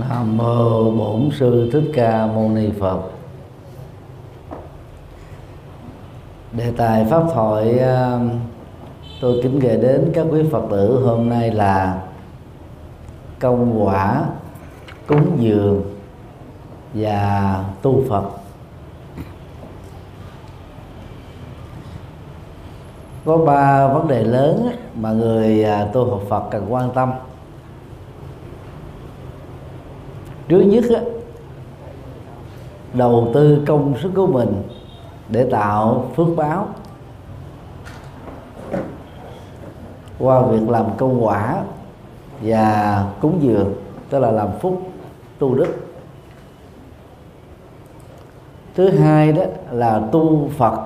Nam mô Bổn sư Thích Ca Mâu Ni Phật. Đề tài pháp thoại ờ, tôi kính gửi đến các quý Phật tử hôm nay là công quả, cúng dường và tu Phật. Có ba vấn đề lớn mà người ờ, tu học Phật cần quan tâm trước nhất á, đầu tư công sức của mình để tạo phước báo. Qua việc làm công quả và cúng dường tức là làm phúc tu đức. Thứ hai đó là tu phật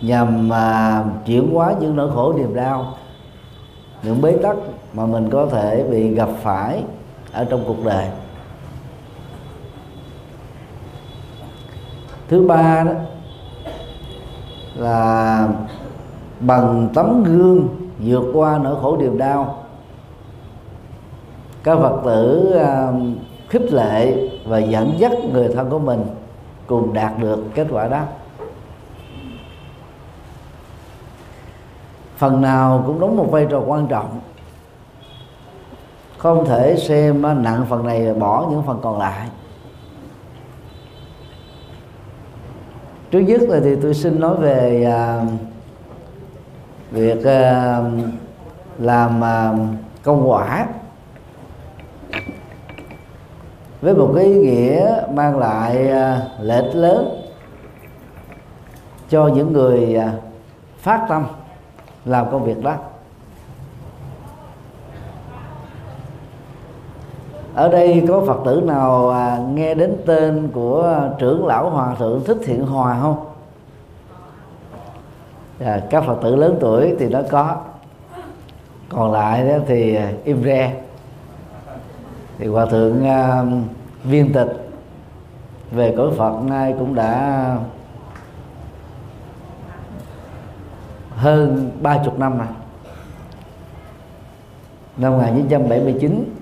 nhằm mà chuyển hóa những nỗi khổ niềm đau những bế tắc mà mình có thể bị gặp phải ở trong cuộc đời. Thứ ba đó là bằng tấm gương vượt qua nỗi khổ niềm đau. Các phật tử um, khích lệ và dẫn dắt người thân của mình cùng đạt được kết quả đó. Phần nào cũng đóng một vai trò quan trọng không thể xem à, nặng phần này bỏ những phần còn lại. Trước nhất là thì tôi xin nói về à, việc à, làm à, công quả. Với một cái ý nghĩa mang lại à, lợi ích lớn cho những người à, phát tâm làm công việc đó. Ở đây có phật tử nào à, nghe đến tên của trưởng lão hòa thượng thích thiện hòa không? À, các phật tử lớn tuổi thì nó có. Còn lại đó thì à, im re. Thì hòa thượng uh, viên tịch về cõi phật nay cũng đã hơn ba chục năm rồi. Năm 1979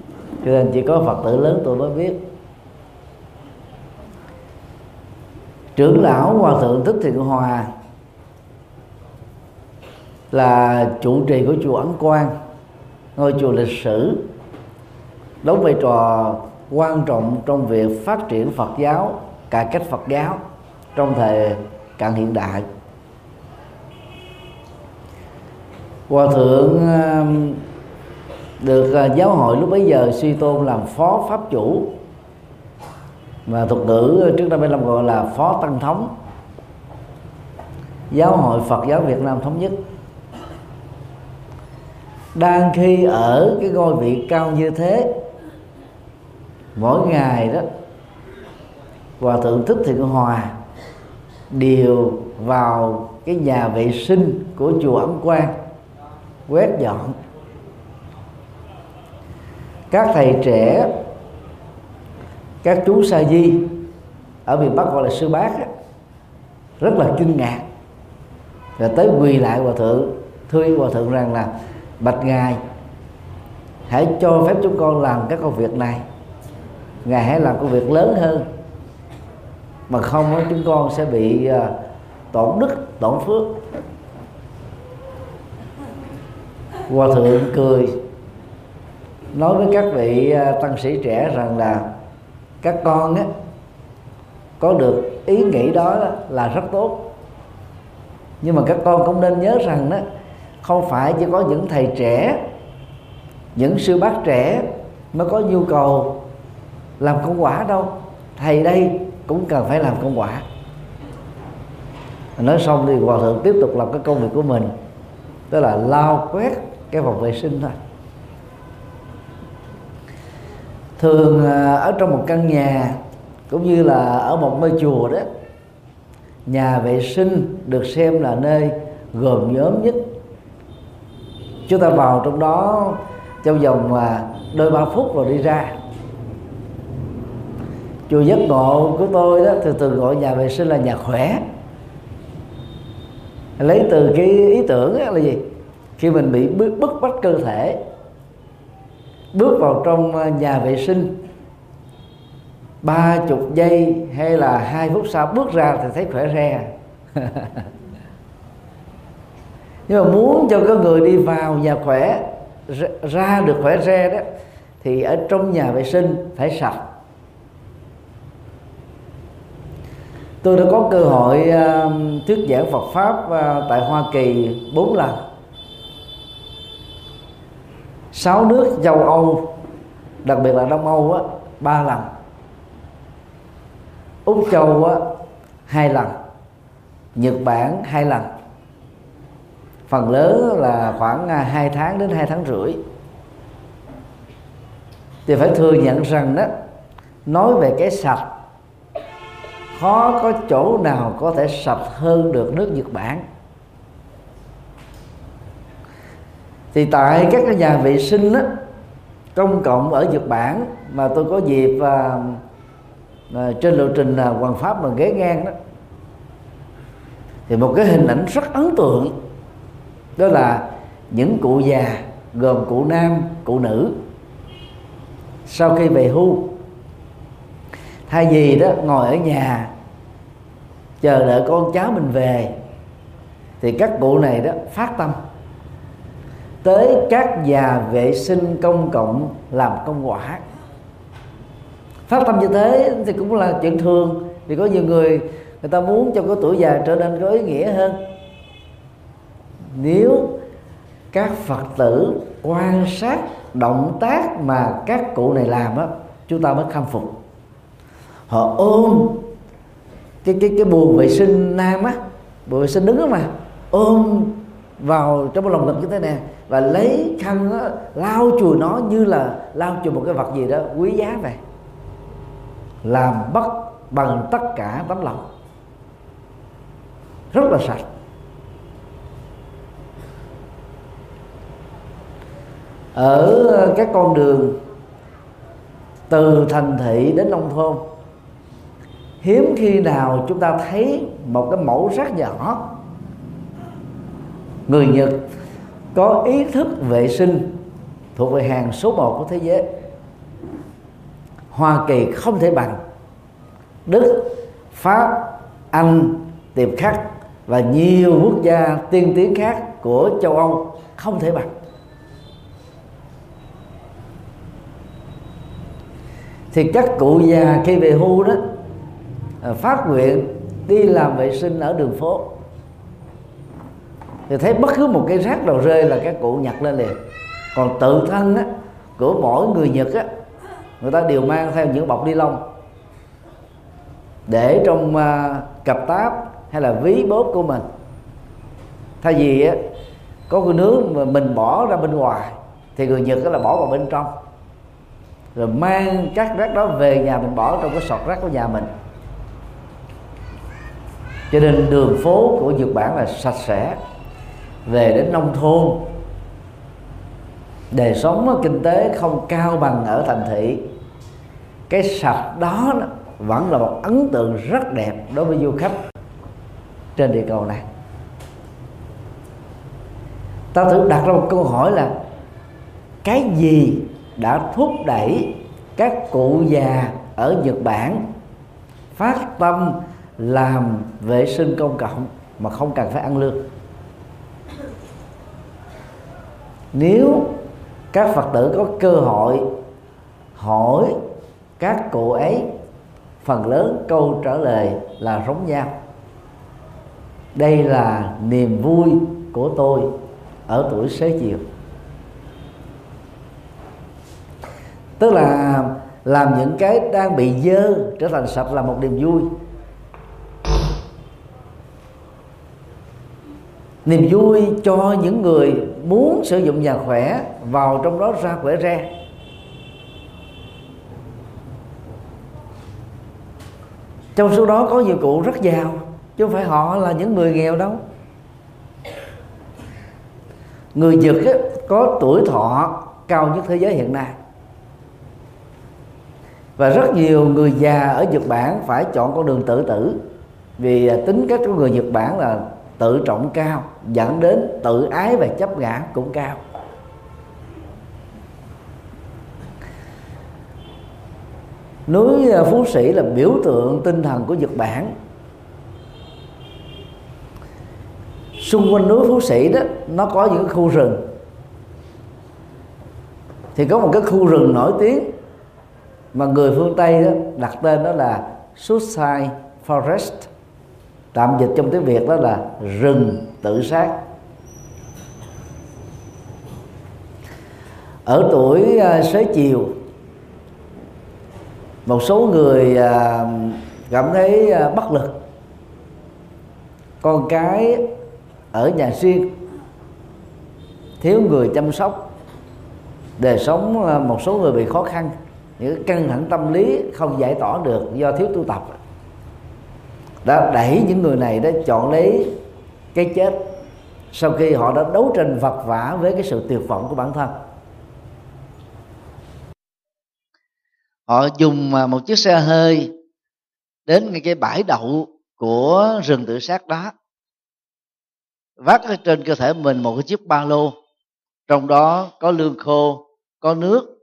cho nên chỉ có phật tử lớn tôi mới biết. Trưởng lão hòa thượng thích thiện hòa là trụ trì của chùa ấn quang, ngôi chùa lịch sử, đóng vai trò quan trọng trong việc phát triển phật giáo, cải cách phật giáo trong thời cận hiện đại. Hòa thượng um, được à, giáo hội lúc bấy giờ suy tôn làm phó pháp chủ. Mà thuật ngữ à, trước năm 75 gọi là phó tăng thống. Giáo hội Phật giáo Việt Nam thống nhất. Đang khi ở cái ngôi vị cao như thế, mỗi ngày đó, hòa thượng thích thiện hòa đều vào cái nhà vệ sinh của chùa ấm quan quét dọn các thầy trẻ, các chú sa di ở miền bắc gọi là sư bác rất là kinh ngạc. Và tới quỳ lại hòa thượng, thưa hòa thượng rằng là, bạch ngài, hãy cho phép chúng con làm các công việc này. Ngài hãy làm công việc lớn hơn. Mà không chúng con sẽ bị ờ, tổn đức, tổn phước. Hòa thượng cười nói với các vị à, tăng sĩ trẻ rằng là các con á, có được ý nghĩ đó là rất tốt. Nhưng mà các con cũng nên nhớ rằng đó không phải chỉ có những thầy trẻ, những sư bác trẻ mới có nhu cầu làm công quả đâu. Thầy đây cũng cần phải làm công quả. Nói xong thì hòa thượng tiếp tục làm cái công việc của mình, tức là lau quét cái phòng vệ sinh thôi. Thường ở trong một căn nhà, cũng như là ở một ngôi chùa đó, nhà vệ sinh được xem là nơi gồm nhóm nhất. Chúng ta vào trong đó trong vòng mà đôi ba phút rồi đi ra. Chùa giác ngộ của tôi đó, thường thường gọi nhà vệ sinh là nhà khỏe. Lấy từ cái ý tưởng là gì? Khi mình bị bức bách cơ thể bước vào trong ờ, nhà vệ sinh. Ba chục giây hay là hai phút sau bước ra thì thấy khỏe re. Nhưng mà muốn cho cái người đi vào nhà khỏe ra được khỏe re đó thì ở trong nhà vệ sinh phải sạch. Tôi đã có cơ hội uh, thuyết giảng Phật pháp uh, tại Hoa Kỳ bốn lần sáu nước châu Âu đặc biệt là Đông Âu á ba lần. Úc Châu á hai lần. Nhật Bản hai lần. Phần lớn là khoảng à, hai tháng đến hai tháng rưỡi. Thì phải thừa nhận rằng đó nói về cái sạch khó có chỗ nào có thể sạch hơn được nước Nhật Bản. Thì tại các cái nhà vệ sinh đó, công cộng ở Nhật Bản mà tôi có dịp à, à, trên lộ trình à, hoàng pháp mà ghé ngang đó thì một cái hình ảnh rất ấn tượng đó là những cụ già gồm cụ nam cụ nữ sau khi về hưu. Thay vì đó ngồi ở nhà chờ đợi con cháu mình về thì các cụ này đó phát tâm tới các nhà vệ sinh công cộng làm công quả. Phát tâm như thế thì cũng là chuyện thường, vì có nhiều người người ta muốn cho cái tuổi già trở nên có ý nghĩa hơn. Nếu các phật tử quan sát, động tác mà các cụ này làm á, chúng ta mới khâm phục. Họ ôm cái cái cái buồn vệ sinh nam á buồn vệ sinh đứng á mà, ôm vào trong một lòng ngực như thế này và lấy khăn đó, lau chùi nó như là lau chùi một cái vật gì đó quý giá vậy làm bất bằng tất cả tấm lòng. Rất là sạch. Ở các con đường từ thành thị đến nông thôn hiếm khi nào chúng ta thấy một cái mẫu rác nhỏ. Người Nhật có ý thức vệ sinh thuộc về hàng số 1 của thế giới. Hoa Kỳ không thể bằng. Đức, Pháp, Anh, Tiệp Khắc và nhiều quốc gia tiên tiến khác của châu Âu không thể bằng. Thì các cụ già khi về hưu đó à, phát nguyện đi làm vệ sinh ở đường phố thì thấy bất cứ một cái rác nào rơi là các cụ nhặt lên liền. Còn tự thân á, của mỗi người nhật á người ta đều mang theo những bọc ni lông. Để trong uh, cặp táp hay là ví bóp của mình. Thay vì á, có cái nước mà mình bỏ ra bên ngoài thì người nhật đó là bỏ vào bên trong. Rồi mang các rác đó về nhà mình bỏ trong cái sọt rác của nhà mình. Cho nên đường phố của Nhật Bản là sạch sẽ về đến nông thôn. Đời sống kinh tế không cao bằng ở thành thị. Cái sạch đó vẫn là một ấn tượng rất đẹp đối với du khách trên địa cầu này. Ta thử đặt ra một câu hỏi là, cái gì đã thúc đẩy các cụ già ở Nhật Bản phát tâm làm vệ sinh công cộng mà không cần phải ăn lương? Nếu các phật tử có cơ hội hỏi các cụ ấy phần lớn câu trả lời là giống nhau đây là niềm vui của tôi ở tuổi xế chiều. Tức là làm những cái đang bị dơ trở thành sạch là một niềm vui. Niềm vui cho những người muốn sử dụng nhà khỏe vào trong đó ra khỏe re. Trong số đó có nhiều cụ rất giàu chứ không phải họ là những người nghèo đâu. Người Nhật ấy, có tuổi thọ cao nhất thế giới hiện nay. Và rất nhiều người già ở Nhật Bản phải chọn con đường tự tử vì tính cách của người Nhật Bản là tự trọng cao, dẫn đến tự ái và chấp ngã cũng cao. Núi ờ, phú sĩ là biểu tượng tinh thần của nhật bản. Xung quanh núi phú sĩ đó, nó có những khu rừng. Thì có một cái khu rừng nổi tiếng mà người phương tây đó đặt tên đó là suicide forest tạm dịch trong tiếng việt đó là rừng tự sát. Ở tuổi à, xế chiều, một số người à, cảm thấy à, bất lực. Con cái ở nhà riêng, thiếu người chăm sóc, đời sống một số người bị khó khăn, những căng thẳng tâm lý không giải tỏa được do thiếu tu tập đã đẩy những người này đã chọn lấy cái chết sau khi họ đã đấu tranh vật vả với cái sự tuyệt vọng của bản thân. Họ dùng à, một chiếc xe hơi đến ngay cái bãi đậu của rừng tự sát đó, vác ở trên cơ thể mình một cái chiếc ba lô, trong đó có lương khô, có nước,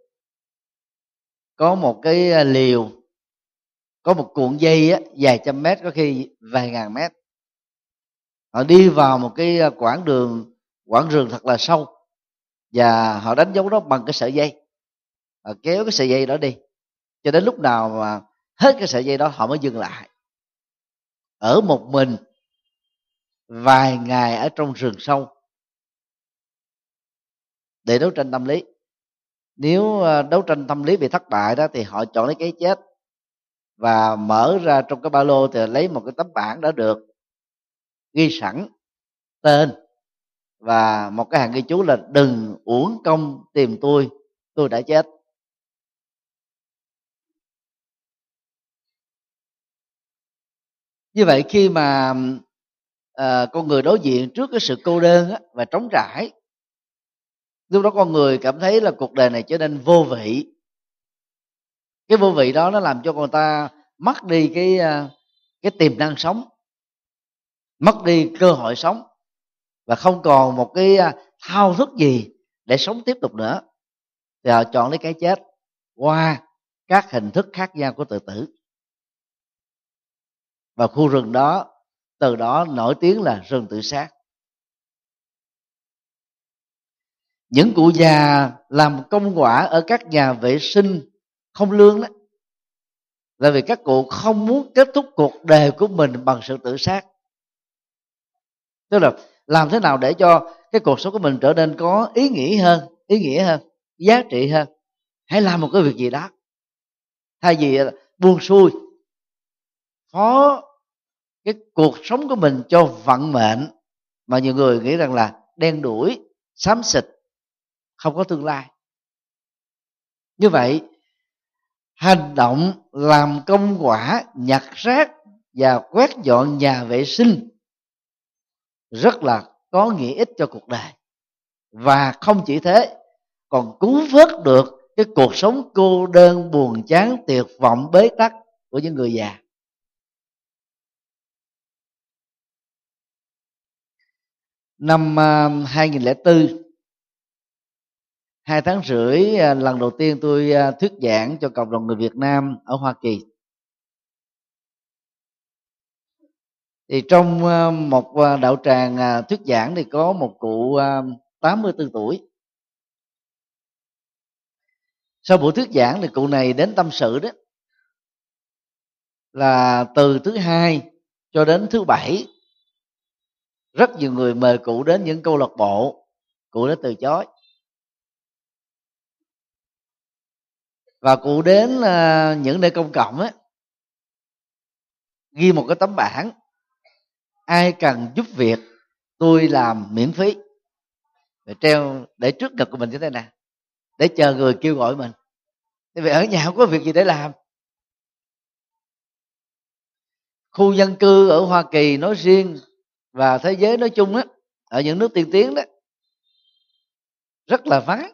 có một cái à, liều có một cuộn dây á, dài trăm mét có khi vài ngàn mét. Họ đi vào một cái ờ, quãng đường quãng rừng thật là sâu và họ đánh dấu đó bằng cái sợi dây. Họ kéo cái sợi dây đó đi cho đến lúc nào mà hết cái sợi dây đó họ mới dừng lại. Ở một mình vài ngày ở trong rừng sâu để đấu tranh tâm lý. Nếu ờ, đấu tranh tâm lý bị thất bại đó thì họ chọn lấy cái chết và mở ra trong cái ba lô thì lấy một cái tấm bảng đã được ghi sẵn tên. Và một cái hàng ghi chú là đừng uổng công tìm tôi tôi đã chết. Như vậy khi mà à, con người đối diện trước cái sự cô đơn á, và trống trải lúc đó con người cảm thấy là cuộc đời này trở nên vô vị cái vô vị đó nó làm cho người ta mất đi cái à, cái tiềm năng sống, mất đi cơ hội sống và không còn một cái à, thao thức gì để sống tiếp tục nữa. Thì họ chọn lấy cái chết qua các hình thức khác nhau của tự tử. Và khu rừng đó, từ đó nổi tiếng là rừng tự sát. Những cụ già làm công quả ở các nhà vệ sinh không lương đó. Là vì các cụ không muốn kết thúc cuộc đời của mình bằng sự tự sát. Tức là làm thế nào để cho cái cuộc sống của mình trở nên có ý nghĩa hơn, ý nghĩa hơn, giá trị hơn? Hãy làm một cái việc gì đó. Thay vì buông xuôi. Phó cái cuộc sống của mình cho vận mệnh. Mà nhiều người nghĩ rằng là đen đuổi, xám xịt, không có tương lai. Như vậy hành động làm công quả, nhặt rác và quét dọn nhà vệ sinh rất là có nghĩa ích cho cuộc đời. Và không chỉ thế, còn cứu vớt được cái cuộc sống cô đơn, buồn, chán, tuyệt vọng, bế tắc của những người già. Năm à, 2004 hai tháng rưỡi à, lần đầu tiên tôi à, thuyết giảng cho cộng đồng người Việt Nam ở Hoa Kỳ. Thì trong à, một đạo tràng thuyết giảng thì có một cụ 84 tuổi. Sau buổi thuyết giảng thì cụ này đến tâm sự đó, là từ thứ hai cho đến thứ bảy. Rất nhiều người mời cụ đến những câu lạc bộ, cụ đã từ chối. Và cụ đến à, những nơi công cộng á, ghi một cái tấm bảng, ai cần giúp việc, tôi làm miễn phí. Để treo, để trước ngực của mình như thế này để chờ người kêu gọi mình. Vì ở nhà không có việc gì để làm. Khu dân cư ở hoa kỳ nói riêng và thế giới nói chung á, ở những nước tiên tiến đó, rất là vắng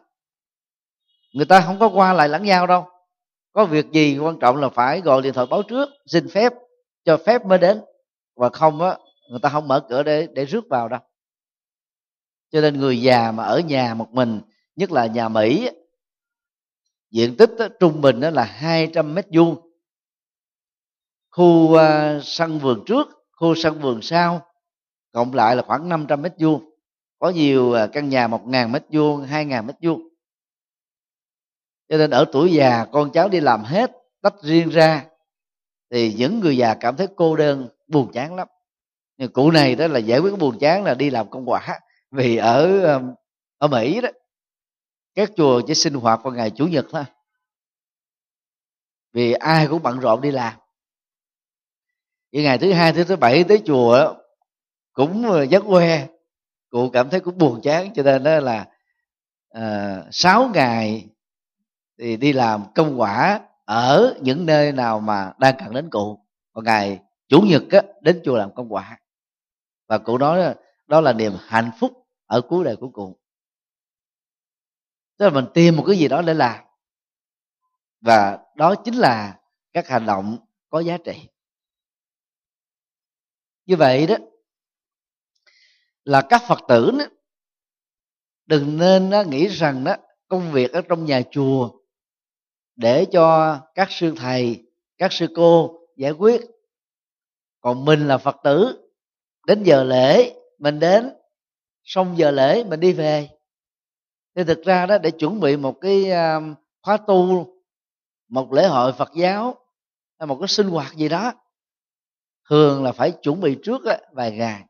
người ta không có qua lại lẫn nhau đâu. Có việc gì quan trọng là phải gọi điện thoại báo trước xin phép cho phép mới đến. Và không á người ta không mở cửa để để rước vào đâu. Cho nên người già mà ở nhà một mình nhất là nhà mỹ diện tích đó, trung bình đó là 200 mét vuông. Khu uh, sân vườn trước khu sân vườn sau cộng lại là khoảng 500 mét vuông. Có nhiều uh, căn nhà 1.000 mét vuông 2.000 mét vuông cho nên ở tuổi già con cháu đi làm hết tách riêng ra thì những người già cảm thấy cô đơn buồn chán lắm. Nhưng cụ này đó là giải quyết buồn chán là đi làm công quả vì ở um, ở mỹ đó các chùa chỉ sinh hoạt vào ngày chủ nhật thôi. Vì ai cũng bận rộn đi làm. Những ngày thứ hai thứ thứ bảy tới chùa cũng ờ, giấc que cụ cảm thấy cũng buồn chán. Cho nên đó là uh, ngày thì đi làm công quả ở những nơi nào mà đang cần đến cụ. Còn ngày chủ nhật á, đến chùa làm công quả. Và cụ nói đó là niềm hạnh phúc ở cuối đời của cụ. Tức là mình tìm một cái gì đó để làm. Và đó chính là các hành động có giá trị. Như vậy đó là các phật tử đó, đừng nên đó, nghĩ rằng đó công việc ở trong nhà chùa để cho các sư thầy, các sư cô giải quyết. Còn mình là phật tử, đến giờ lễ mình đến, xong giờ lễ mình đi về. Thì thực ra đó, để chuẩn bị một cái à, khóa tu, một lễ hội phật giáo, hay một cái sinh hoạt gì đó, thường là phải chuẩn bị trước vài ngày.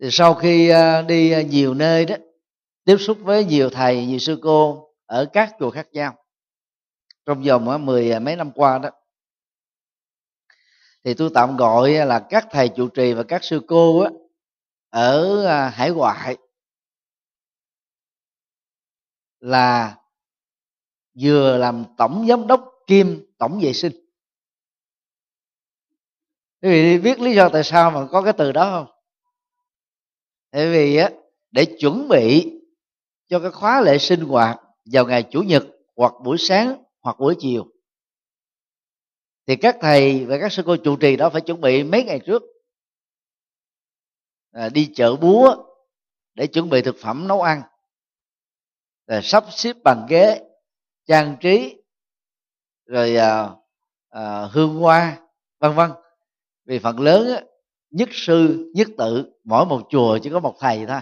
Thì sau khi à, đi à, nhiều nơi đó, tiếp xúc với nhiều thầy, nhiều sư cô ở các chùa khác nhau. Trong vòng ờ, mười ờ, mấy năm qua đó thì tôi tạm gọi ờ, là các thầy trụ trì và các sư cô á, ở hải ngoại là vừa làm tổng giám đốc kiêm tổng vệ sinh. Quý vị biết lý do tại sao mà có cái từ đó không? Bởi vì á để chuẩn bị cho cái khóa lễ sinh hoạt vào ngày chủ nhật hoặc buổi sáng hoặc buổi chiều. Thì các thầy và các sư cô trụ trì đó phải chuẩn bị mấy ngày trước? À, đi chợ búa để chuẩn bị thực phẩm nấu ăn. Rồi sắp xếp bàn ghế trang trí rồi à, à, hương hoa vân vân. Vì phần lớn á, nhất sư nhất tự mỗi một chùa chỉ có một thầy thôi.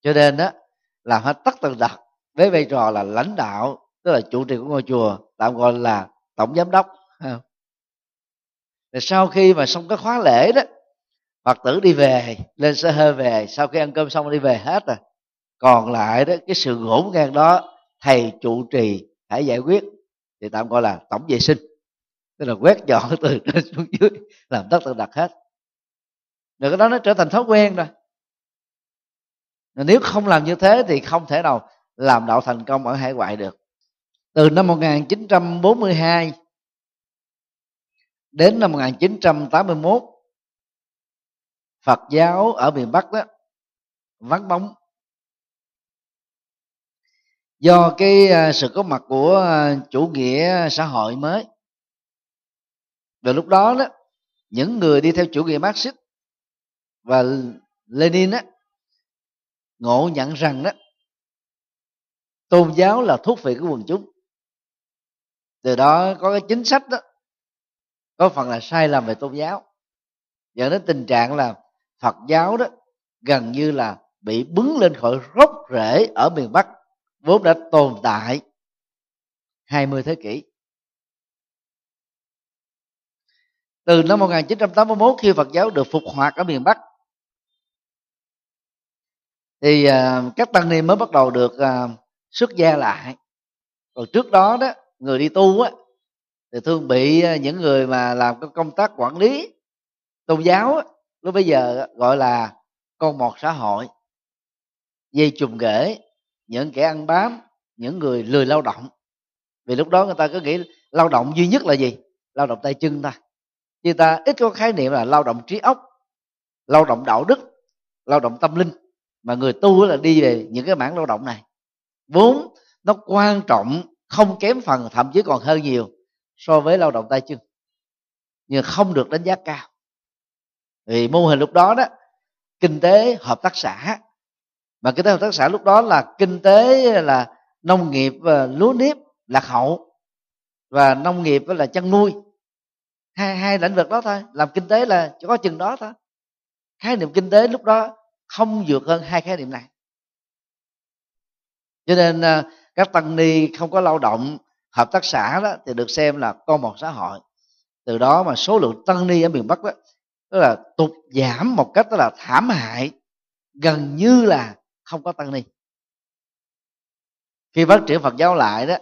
Cho nên đó làm hết tất tần tật với vai trò là lãnh đạo, tức là chủ trì của ngôi chùa, tạm gọi là tổng giám đốc rồi sau khi mà xong cái khóa lễ đó, phật tử đi về, lên xe hơi về, sau khi ăn cơm xong đi về hết rồi. Còn lại đó, cái sự ngổn ngang đó, thầy trụ trì hãy giải quyết, thì tạm gọi là tổng vệ sinh. Tức là quét dọn từ trên xuống dưới, làm tất tần đặt hết. Rồi cái đó nó trở thành thói quen rồi. Nếu không làm như thế thì không thể nào làm đạo thành công ở hải ngoại được. Từ năm 1942 đến năm 1981 Phật giáo ở miền Bắc đó, vắng bóng. Do cái à, sự có mặt của à, chủ nghĩa xã hội mới. Và lúc đó đó, những người đi theo chủ nghĩa Marxist và Lenin á, ngộ nhận rằng đó tôn giáo là thuốc phiện của quần chúng. Từ đó có cái chính sách đó, có phần là sai lầm về tôn giáo. Dẫn đến tình trạng là phật giáo đó gần như là bị bứng lên khỏi gốc rễ ở miền bắc, vốn đã tồn tại 20 thế kỷ. Từ năm 1981 khi Phật giáo được phục hoạt ở miền Bắc, thì à, các tăng ni mới bắt đầu được à, xuất gia lại. Còn trước đó đó, người đi tu á, thì thường bị à, những người mà làm công tác quản lý, tôn giáo lúc bây giờ gọi là con mọt xã hội. Dây trùng ghể những kẻ ăn bám, những người lười lao động. Vì lúc đó người ta cứ nghĩ lao động duy nhất là gì? Lao động tay chân ta chứ ta ít có khái niệm là lao động trí óc, lao động đạo đức, lao động tâm linh. Mà người tu là đi về những cái mảng lao động này vốn nó quan trọng, không kém phần, thậm chí còn hơn nhiều so với lao động tay chân. Nhưng không được đánh giá cao. Vì mô hình lúc đó đó, kinh tế hợp tác xã, mà kinh tế hợp tác xã lúc đó là kinh tế là nông nghiệp và lúa nếp, lạc hậu, và nông nghiệp với là chăn nuôi. Hai hai lĩnh vực đó thôi, làm kinh tế là chỉ có chừng đó thôi. Khái niệm kinh tế lúc đó không vượt hơn hai khái niệm này cho nên à, các tăng ni không có lao động, hợp tác xã đó thì được xem là con một xã hội. Từ đó mà số lượng tăng ni ở miền bắc đó, tức là tụt giảm một cách tức là thảm hại, gần như là không có tăng ni. Khi phát triển phật giáo lại đó,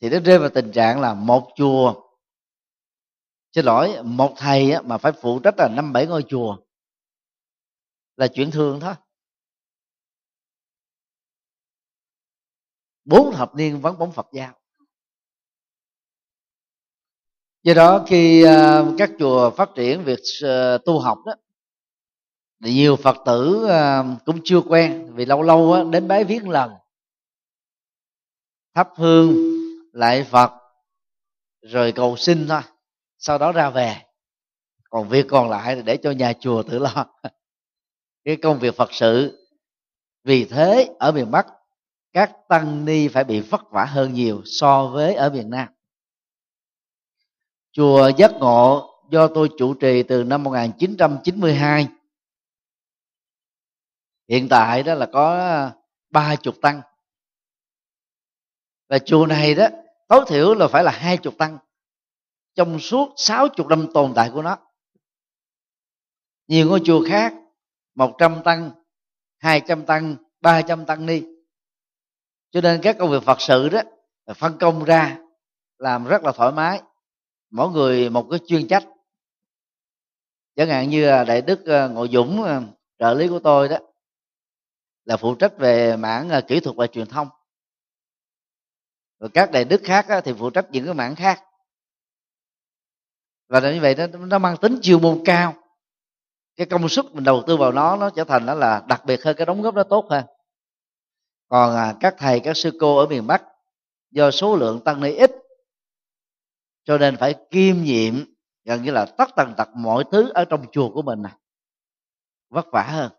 thì nó rơi vào tình trạng là một chùa, xin lỗi, một thầy mà phải phụ trách là năm bảy ngôi chùa, là chuyện thường thôi. Bốn thập niên vắng bóng phật giáo. Do đó khi à, các chùa phát triển việc à, tu học đó, thì nhiều phật tử à, cũng chưa quen vì lâu lâu đến bái viếng lần. Thắp hương lại phật, rồi cầu xin thôi, sau đó ra về. Còn việc còn lại thì để cho nhà chùa tự lo. Cái công việc phật sự. Vì thế, ở miền bắc các tăng ni phải bị vất vả hơn nhiều so với ở miền nam. Chùa giác ngộ do tôi chủ trì từ năm 1992 hiện tại đó là có ba chục tăng. Và chùa này đó, tối thiểu là phải là hai chục tăng trong suốt sáu chục năm tồn tại của nó. Nhiều ngôi chùa khác, một trăm tăng, hai trăm tăng, ba trăm tăng ni cho nên các công việc phật sự đó phân công ra làm rất là thoải mái. Mỗi người một cái chuyên trách. Chẳng hạn như đại đức ờ, ngộ dũng ờ, trợ lý của tôi đó là phụ trách về mảng ờ, kỹ thuật và truyền thông. Rồi các đại đức khác thì phụ trách những cái mảng khác. Và như vậy nó, nó mang tính chuyên môn cao. Cái công sức mình đầu tư vào nó nó trở thành đó là đặc biệt hơn cái đóng góp nó tốt hơn còn à, các thầy các sư cô ở miền bắc do số lượng tăng ni ít cho nên phải kiêm nhiệm gần như là tất tần tật mọi thứ ở trong chùa của mình này vất vả hơn.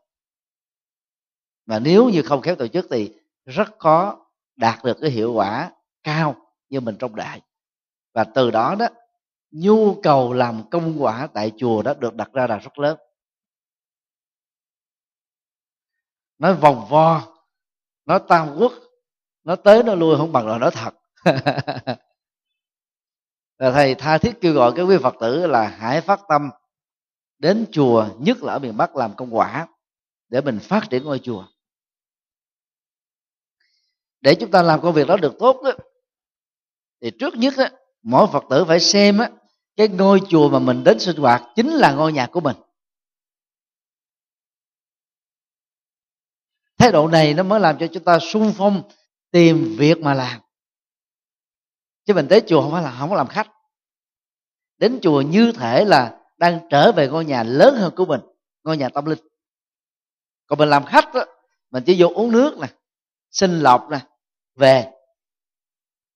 Mà nếu như không khéo tổ chức thì rất khó đạt được cái hiệu quả cao như mình trong đại. Và từ đó đó nhu cầu làm công quả tại chùa đó được đặt ra là rất lớn. Nói vòng vo nói tam quốc nó tới nó lui không bằng là nói thật. Thầy tha thiết kêu gọi các quý phật tử là hãy phát tâm đến chùa nhất là ở miền bắc làm công quả để mình phát triển ngôi chùa. Để chúng ta làm công việc đó được tốt đó, thì trước nhất đó, mỗi phật tử phải xem á, cái ngôi chùa mà mình đến sinh hoạt chính là ngôi nhà của mình. Thái độ này nó mới làm cho chúng ta sung phong tìm việc mà làm. Chứ mình tới chùa không phải là không có làm khách. Đến chùa như thể là đang trở về ngôi nhà lớn hơn của mình ngôi nhà tâm linh. Còn mình làm khách đó, mình chỉ vô uống nước nè xin lọc nè về.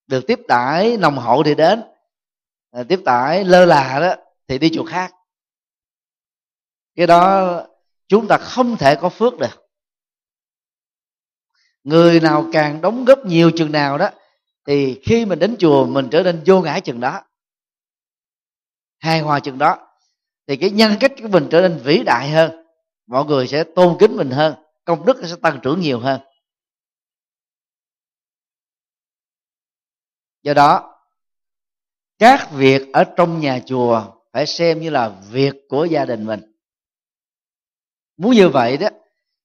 Được tiếp đãi nồng hậu thì đến à, tiếp tải lơ là đó thì đi chùa khác. Cái đó chúng ta không thể có phước được người nào càng đóng góp nhiều chừng nào đó, thì khi mình đến chùa, mình trở nên vô ngã chừng đó. Hài hòa chừng đó. Thì cái nhân cách của mình trở nên vĩ đại hơn. Mọi người sẽ tôn kính mình hơn. Công đức sẽ tăng trưởng nhiều hơn. Do đó, các việc ở trong nhà chùa phải xem như là việc của gia đình mình. Muốn như vậy đó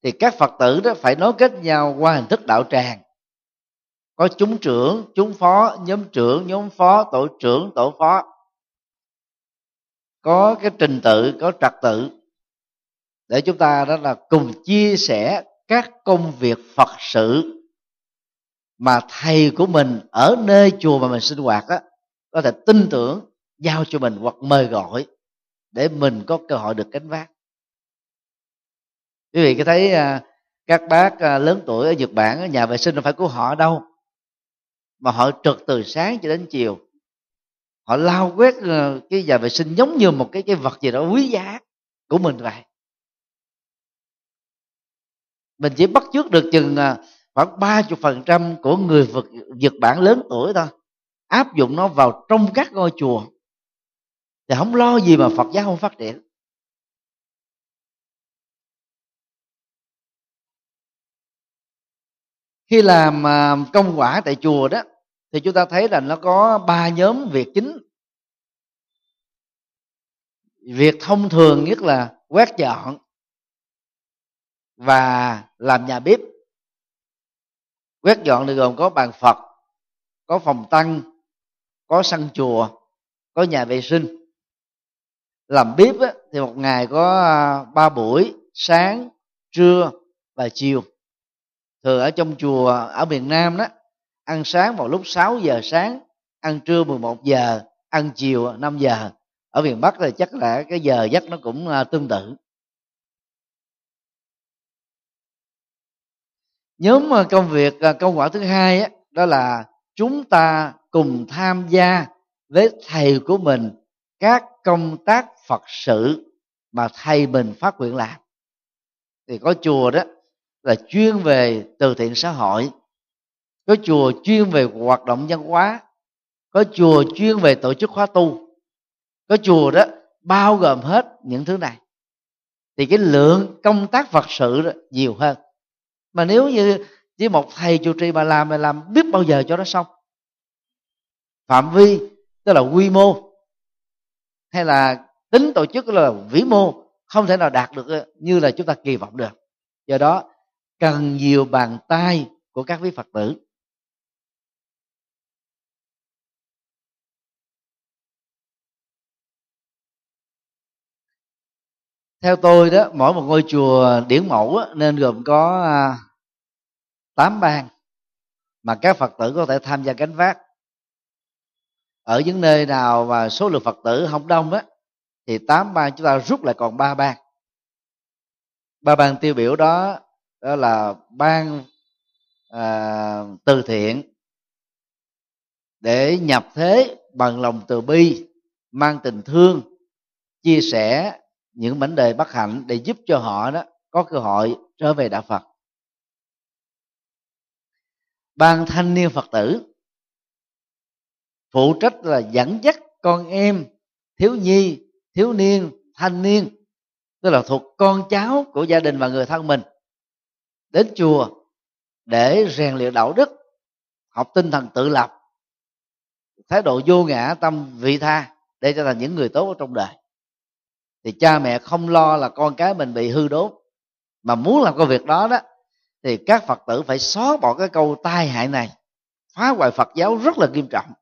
thì các phật tử đó phải nối kết nhau qua hình thức đạo tràng. Có chúng trưởng, chúng phó, nhóm trưởng, nhóm phó, tổ trưởng, tổ phó. Có cái trình tự, có trật tự. Để chúng ta đó là cùng chia sẻ các công việc phật sự mà thầy của mình ở nơi chùa mà mình sinh hoạt đó có thể tin tưởng, giao cho mình hoặc mời gọi để mình có cơ hội được cánh vác quý vị có thấy à, các bác à, lớn tuổi ở nhật bản nhà vệ sinh không phải của họ đâu, mà họ trực từ sáng cho đến chiều. Họ lao quét à, cái nhà vệ sinh giống như một cái cái vật gì đó quý giá của mình vậy. Mình chỉ bắt chước được chừng khoảng ba chục phần trăm của người Phật, Nhật Bản lớn tuổi thôi, áp dụng nó vào trong các ngôi chùa. Thì không lo gì mà Phật giáo không phát triển. Khi làm à, công quả tại chùa đó thì chúng ta thấy là nó có ba nhóm việc chính. Việc thông thường nhất là quét dọn và làm nhà bếp. Quét dọn thì gồm có bàn phật có phòng tăng có sân chùa có nhà vệ sinh. Làm bếp á, thì một ngày có à, ba buổi sáng trưa và chiều thường ở trong chùa ở miền Nam đó ăn sáng vào lúc 6 giờ sáng ăn trưa 11 giờ ăn chiều 5 giờ. Ở miền Bắc thì chắc là cái giờ giấc nó cũng à, tương tự. Nhóm à, công việc à, công quả thứ hai á, đó là chúng ta cùng tham gia với thầy của mình các công tác phật sự mà thầy mình phát nguyện làm. Thì có chùa đó là chuyên về từ thiện xã hội, có chùa chuyên về hoạt động văn hóa, có chùa chuyên về tổ chức khóa tu, có chùa đó bao gồm hết những thứ này. Thì cái lượng công tác phật sự đó nhiều hơn. Mà nếu như chỉ một thầy chủ trì mà làm mà làm biết bao giờ cho nó xong. Phạm vi tức là quy mô, hay là tính tổ chức là vĩ mô không thể nào đạt được ờ, như là chúng ta kỳ vọng được. Do đó cần nhiều bàn tay của các vị phật tử. Theo tôi đó mỗi một ngôi chùa điển mẫu nên gồm có à, tám ban mà các phật tử có thể tham gia gánh vác. Ở những nơi nào mà số lượng phật tử không đông á thì tám ban chúng ta rút lại còn ba ban ba ban tiêu biểu đó đó là ban à, từ thiện để nhập thế bằng lòng từ bi mang tình thương chia sẻ những vấn đề bất hạnh để giúp cho họ đó có cơ hội trở về đạo Phật. Ban thanh niên Phật tử phụ trách là dẫn dắt con em thiếu nhi thiếu niên thanh niên tức là thuộc con cháu của gia đình và người thân mình đến chùa để rèn luyện đạo đức, học tinh thần tự lập, thái độ vô ngã tâm vị tha. Để trở thành những người tốt ở trong đời. Thì cha mẹ không lo là con cái mình bị hư đốn, mà muốn làm công việc đó đó, thì các phật tử phải xóa bỏ cái câu tai hại này, phá hoại phật giáo rất là nghiêm trọng.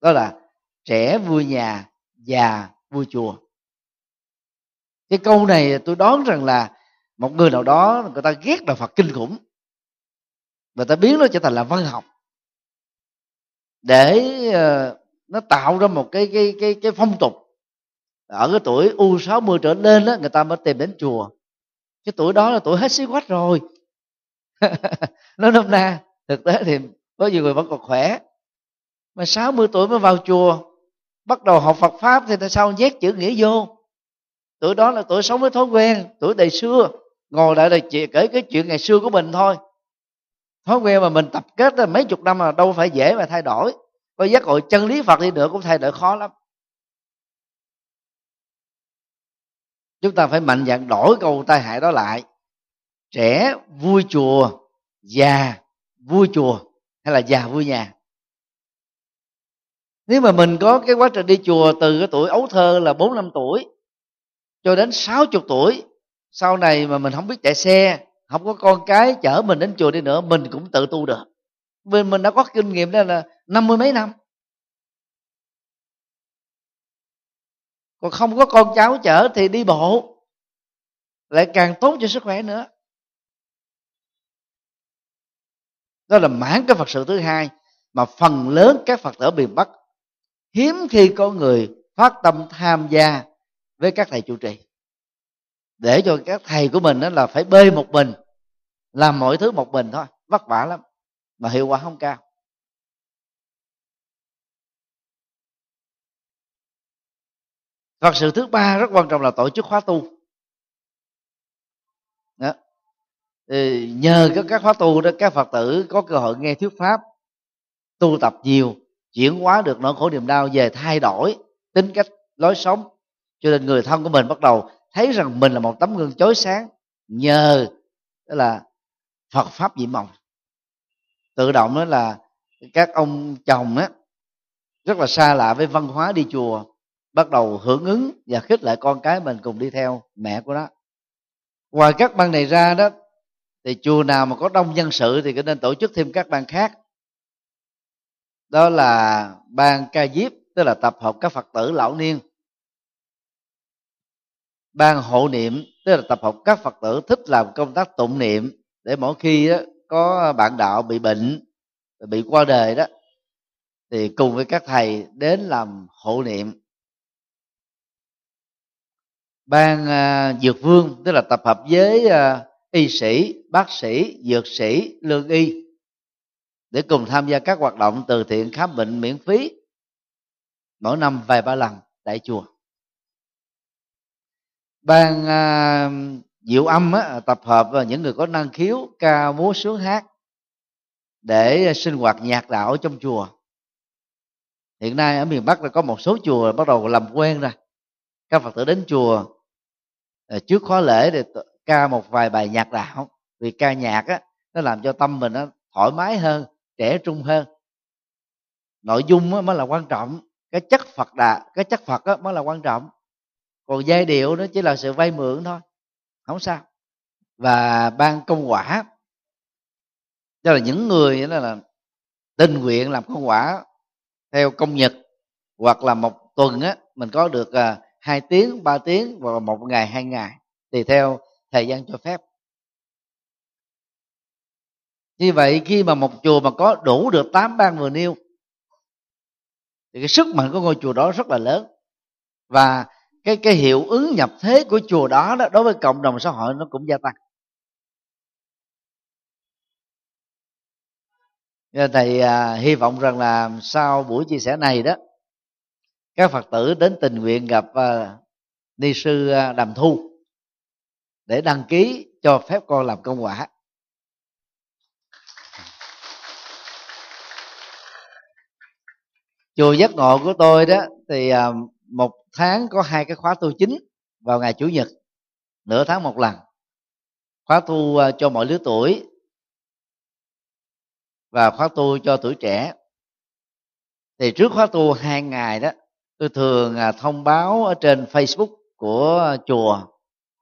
Đó là trẻ vui nhà, già vui chùa. Cái câu này tôi đoán rằng là một người nào đó người ta ghét đạo phật kinh khủng, người ta biến nó trở thành là văn học, để ờ, nó tạo ra một cái cái cái cái phong tục. Ở cái tuổi u 60 trở lên đó người ta mới tìm đến chùa. Cái tuổi đó là tuổi hết xí quách rồi. Nó nôm na, thực tế thì có nhiều người vẫn còn khỏe. Mà 60 tuổi mới vào chùa, bắt đầu học Phật pháp thì tại sao nhét chữ nghĩa vô? Tuổi đó là tuổi sống với thói quen, tuổi đời xưa ngồi lại là chỉ kể cái chuyện ngày xưa của mình thôi. Thói quen mà mình tập kết là mấy chục năm mà đâu phải dễ mà thay đổi. Có giác ngộ chân lý Phật đi nữa cũng thay đổi khó lắm. Chúng ta phải mạnh dạn đổi câu tai hại đó lại. Trẻ vui chùa, già vui chùa hay là già vui nhà? Nếu mà mình có cái quá trình đi chùa từ cái tuổi ấu thơ là bốn năm tuổi cho đến sáu chục tuổi sau này mà mình không biết chạy xe, không có con cái chở mình đến chùa đi nữa, mình cũng tự tu được. Vì mình đã có kinh nghiệm đó là năm mươi mấy năm. Còn không có con cháu chở thì đi bộ, lại càng tốt cho sức khỏe nữa. Đó là mãn cái phật sự thứ hai, mà phần lớn các phật tử miền bắc hiếm khi có người phát tâm tham gia với các thầy chủ trì để cho các thầy của mình đó là phải bê một mình, làm mọi thứ một mình thôi, vất vả lắm, mà hiệu quả không cao. Phật sự thứ ba rất quan trọng là tổ chức khóa tu. Đó. nhờ các các khóa tu đó, các phật tử có cơ hội nghe thuyết pháp, tu tập nhiều, chuyển hóa được nỗi khổ niềm đau về thay đổi tính cách, lối sống. Cho nên người thân của mình bắt đầu thấy rằng mình là một tấm gương chói sáng nhờ đó là Phật pháp diệm mộng. Tự động đó là các ông chồng á, rất là xa lạ với văn hóa đi chùa, bắt đầu hưởng ứng và khích lệ con cái mình cùng đi theo mẹ của nó. Ngoài các ban này ra đó, thì chùa nào mà có đông dân sự thì có nên tổ chức thêm các ban khác. Đó là ban ca diếp, tức là tập hợp các phật tử lão niên ban hộ niệm tức là tập hợp các phật tử thích làm công tác tụng niệm để mỗi khi đó, có bạn đạo bị bệnh bị qua đời đó thì cùng với các thầy đến làm hộ niệm. Ban uh, dược vương tức là tập hợp với uh, y sĩ bác sĩ dược sĩ lương y để cùng tham gia các hoạt động từ thiện khám bệnh miễn phí mỗi năm vài ba lần tại chùa ban à, diệu âm á, tập hợp những người có năng khiếu ca múa sướng hát để sinh hoạt nhạc đạo trong chùa. Hiện nay ở miền bắc là có một số chùa bắt đầu làm quen rồi. Các phật tử đến chùa à, trước khóa lễ để ca một vài bài nhạc đạo. Vì ca nhạc á nó làm cho tâm mình nó thoải mái hơn trẻ trung hơn. Nội dung á mới là quan trọng. Cái chất phật đà cái chất phật á mới là quan trọng còn giai điệu nó chỉ là sự vay mượn thôi. Không sao. Và ban công quả đó là những người đó là tình nguyện làm công quả theo công nhật, hoặc là một tuần á, mình có được à, hai tiếng, ba tiếng và một ngày, hai ngày, tùy theo thời gian cho phép. Như vậy khi mà một chùa mà có đủ được tám ban vừa nêu, thì cái sức mạnh của ngôi chùa đó rất là lớn. Và cái cái hiệu ứng nhập thế của chùa đó, đó đối với cộng đồng xã hội nó cũng gia tăng. Nên thầy à, hy vọng rằng là sau buổi chia sẻ này đó các phật tử đến tình nguyện gặp à, ni sư à, đàm thu để đăng ký cho phép con làm công quả. Chùa giác ngộ của tôi đó thì à, một tháng có hai cái khóa tu chính vào ngày chủ nhật nửa tháng một lần. Khóa tu ờ, cho mọi lứa tuổi và khóa tu cho tuổi trẻ. Thì trước khóa tu hai ngày đó tôi thường à, thông báo ở trên facebook của chùa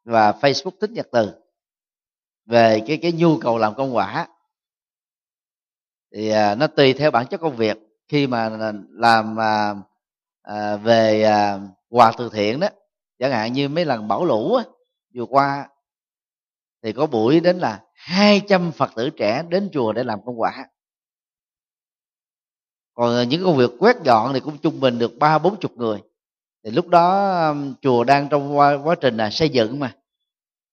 và facebook thích nhật từ về cái cái nhu cầu làm công quả. Thì à, nó tùy theo bản chất công việc. Khi mà à, làm à, về à, quà từ thiện đó chẳng hạn như mấy lần bão lũ á, vừa qua thì có buổi đến là 200 phật tử trẻ đến chùa để làm công quả. Còn ờ, những công việc quét dọn thì cũng trung bình được ba bốn chục người. Thì lúc đó chùa đang trong quá, quá trình là xây dựng mà.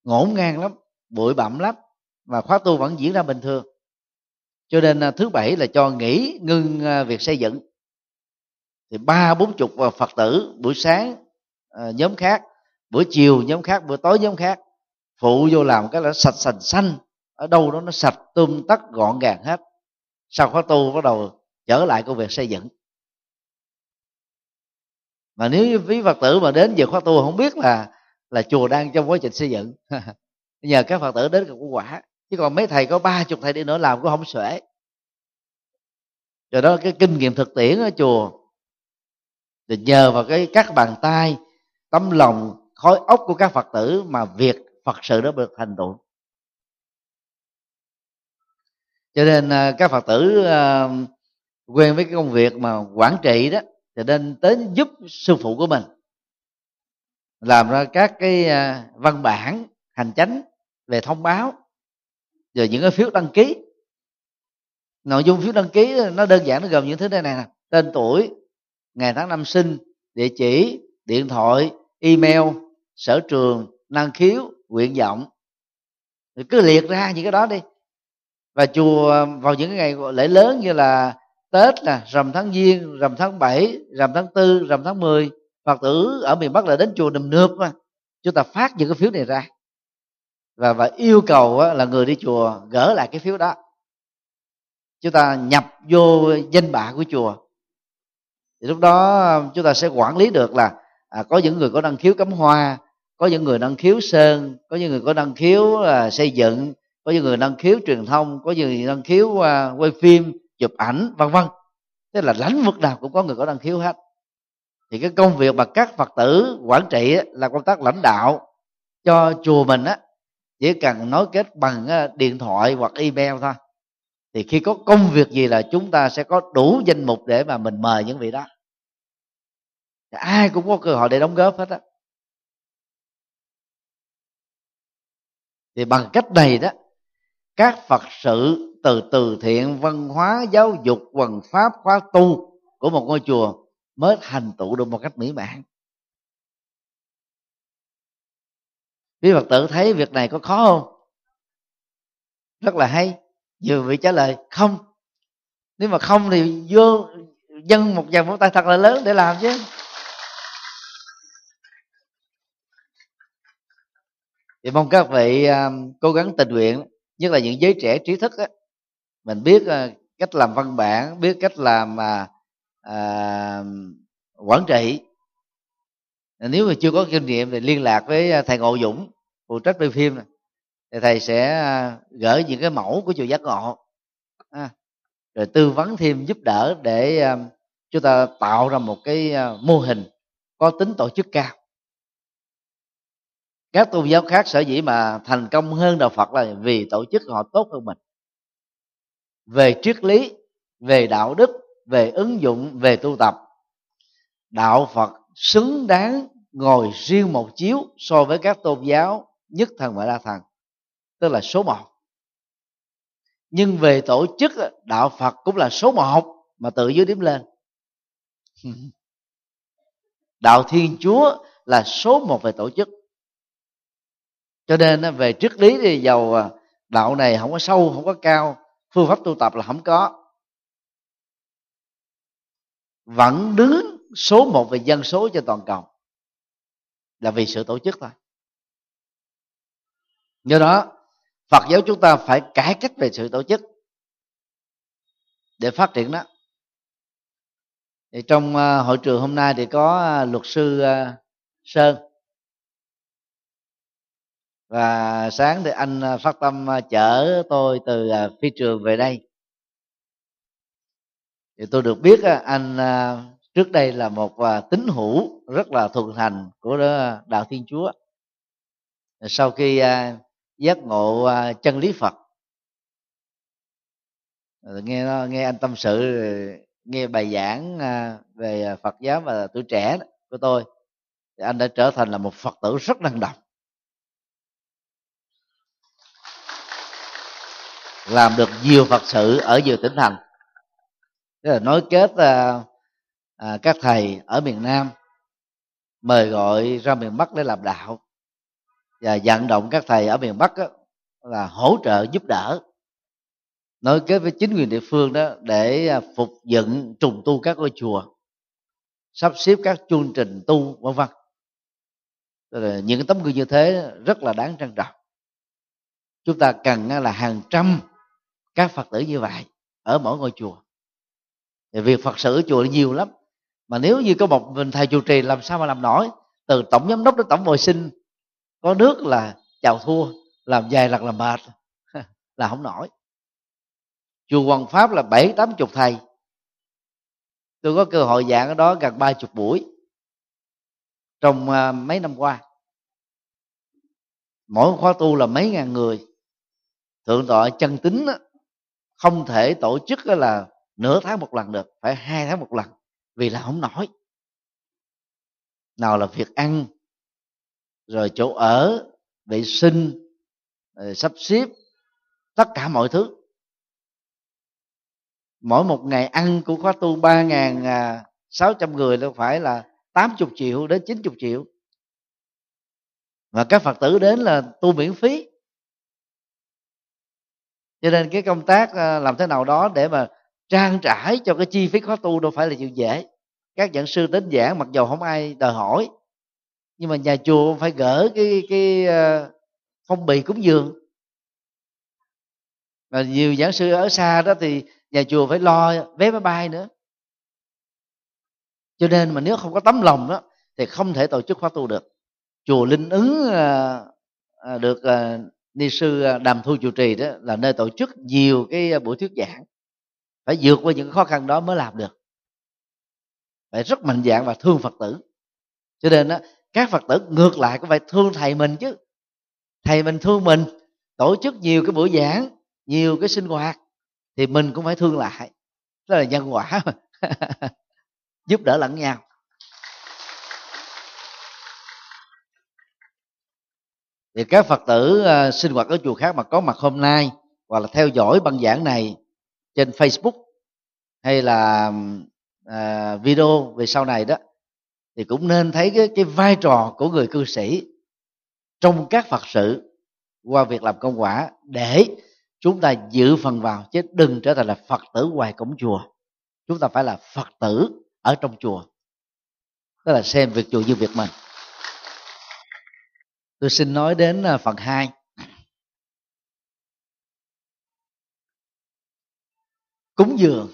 Ngổn ngang lắm bụi bặm lắm mà khóa tu vẫn diễn ra bình thường. Cho nên ờ, thứ bảy là cho nghỉ ngưng ờ, việc xây dựng thì ba bốn chục phật tử buổi sáng à, nhóm khác buổi chiều nhóm khác buổi tối nhóm khác phụ vô làm cái là sạch sành xanh ở đâu đó nó sạch tươm tất gọn gàng hết. Sau khóa tu bắt đầu trở lại công việc xây dựng. Mà nếu như quý phật tử mà đến giờ khóa tu không biết là là chùa đang trong quá trình xây dựng nhờ các phật tử đến gặp quả. Chứ còn mấy thầy có ba chục thầy đi nữa làm cũng không xuể. Rồi đó cái kinh nghiệm thực tiễn ở chùa thì nhờ vào cái các bàn tay, tấm lòng, khối óc của các phật tử mà việc phật sự đó được thành tựu. Cho nên à, các phật tử à, quen với cái công việc mà quản trị đó, thì nên tới giúp sư phụ của mình làm ra các cái à, văn bản, hành chánh về thông báo rồi những cái phiếu đăng ký. Nội dung phiếu đăng ký nó đơn giản, nó gồm những thứ này nè, tên tuổi ngày tháng năm sinh địa chỉ, điện thoại, email, sở trường, năng khiếu, nguyện vọng. Thì cứ liệt ra những cái đó đi. Và chùa, vào những cái ngày lễ lớn như là tết nè, rằm tháng giêng, rằm tháng 7 rằm tháng tư, rằm tháng 10 phật tử ở miền bắc là đến chùa đùm nượp mà. Chúng ta phát những cái phiếu này ra. Và và yêu cầu là người đi chùa gỡ lại cái phiếu đó. Chúng ta nhập vô danh bạ của chùa thì lúc đó um, chúng ta sẽ quản lý được là à, có những người có năng khiếu cắm hoa có những người năng khiếu sơn có những người có năng khiếu à, xây dựng có những người năng khiếu truyền thông có những người năng khiếu à, quay phim chụp ảnh vân vân. Tức là lãnh vực nào cũng có người có năng khiếu hết. Thì cái công việc mà các phật tử quản trị là công tác lãnh đạo cho chùa mình á chỉ cần nối kết bằng à, điện thoại hoặc email thôi. Thì khi có công việc gì là chúng ta sẽ có đủ danh mục để mà mình mời những vị đó ai cũng có cơ hội để đóng góp hết á. Thì bằng cách này đó, các phật sự từ từ thiện, văn hóa, giáo dục quần pháp, khóa tu của một ngôi chùa mới thành tựu được một cách mỹ mãn. Quý phật tử thấy việc này có khó không? Rất là hay. Vừa vị trả lời, không. Nếu mà không thì vô dân một vòng vỗ tay thật là lớn để làm chứ. Thì mong các vị à, cố gắng tình nguyện nhất là những giới trẻ trí thức á. Mình biết uh, cách làm văn bản biết cách làm uh, uh, quản trị. Nếu mà chưa có kinh nghiệm thì liên lạc với thầy ngộ dũng phụ trách về phim này. thì thầy sẽ gửi những cái mẫu của chùa giác ngộ à, rồi tư vấn thêm giúp đỡ để chúng ta tạo ra một cái mô hình có tính tổ chức cao các tôn giáo khác sở dĩ mà thành công hơn đạo phật là vì tổ chức họ tốt hơn mình. Về triết lý, về đạo đức, về ứng dụng, về tu tập. Đạo phật xứng đáng ngồi riêng một chiếu so với các tôn giáo nhất thần và đa thần, tức là số một. Nhưng về tổ chức đạo phật cũng là số một mà tự dưới điểm lên. Đạo thiên chúa là số một về tổ chức cho nên về triết lý thì giàu à, đạo này không có sâu, không có cao. Phương pháp tu tập là không có. Vẫn đứng số một về dân số trên toàn cầu là vì sự tổ chức thôi. Do đó, phật giáo chúng ta phải cải cách về sự tổ chức để phát triển đó thì trong à, hội trường hôm nay thì có à, luật sư sơn và sáng thì anh à, phát tâm à, chở tôi từ à, phi trường về đây. Thì tôi được biết anh trước đây là một tín hữu rất là thuần thành của đạo thiên chúa. Sau khi giác ngộ chân lý phật. Nghe nghe anh tâm sự, nghe bài giảng về phật giáo và tuổi trẻ của tôi, thì anh đã trở thành là một phật tử rất năng động. Làm được nhiều phật sự ở nhiều tỉnh thành. Tức là nối kết à, à, các thầy ở miền nam mời gọi ra miền bắc để làm đạo và vận động các thầy ở miền bắc đó, là hỗ trợ giúp đỡ. Nối kết với chính quyền địa phương đó để à, phục dựng trùng tu các ngôi chùa sắp xếp các chương trình tu vân vân. Những tấm gương như thế rất là đáng trân trọng. Chúng ta cần là hàng trăm các phật tử như vậy ở mỗi ngôi chùa. Thì việc phật sự ở chùa nhiều lắm. Mà nếu như có một mình thầy chủ trì làm sao mà làm nổi? Từ tổng giám đốc đến tổng vệ sinh, có nước là chào thua, làm dài lặt làm mệt là không nổi. Chùa hoàng pháp là bảy tám chục thầy. Tôi có cơ hội giảng ở đó gần ba chục buổi trong à, mấy năm qua. Mỗi khóa tu là mấy ngàn người. Thượng tọa chân tính không thể tổ chức là nửa tháng một lần được, phải hai tháng một lần, vì là không nổi nào là việc ăn, rồi chỗ ở, vệ sinh, rồi sắp xếp, tất cả mọi thứ. Mỗi một ngày ăn của khóa tu ba ngàn à, sáu trăm người đâu phải là tám chục triệu đến chín chục triệu. Và các phật tử đến là tu miễn phí cho nên cái công tác ờ, làm thế nào đó để mà trang trải cho cái chi phí khóa tu đâu phải là chuyện dễ. Các giảng sư đến giảng mặc dù không ai đòi hỏi, nhưng mà nhà chùa phải gỡ cái cái ờ, phong bì cúng dường. Và nhiều giảng sư ở xa đó thì nhà chùa phải lo vé máy bay nữa. Cho nên mà nếu không có tấm lòng đó thì không thể tổ chức khóa tu được. Chùa linh ứng ờ, được ni sư à, đàm thu chủ trì đó là nơi tổ chức nhiều cái à, buổi thuyết giảng. Phải vượt qua những khó khăn đó mới làm được. Phải rất mạnh dạng và thương phật tử. Cho nên đó, các phật tử ngược lại cũng phải thương thầy mình chứ. Thầy mình thương mình tổ chức nhiều cái buổi giảng nhiều cái sinh hoạt thì mình cũng phải thương lại. Đó là nhân quả. Giúp đỡ lẫn nhau. Thì các phật tử uh, sinh hoạt ở chùa khác mà có mặt hôm nay hoặc là theo dõi băng giảng này trên facebook hay là uh, video về sau này đó thì cũng nên thấy cái, cái vai trò của người cư sĩ trong các phật sự qua việc làm công quả để chúng ta dự phần vào chứ đừng trở thành là phật tử ngoài cổng chùa. Chúng ta phải là phật tử ở trong chùa. Tức là xem việc chùa như việc mình tôi xin nói đến à, phần 2 cúng dường.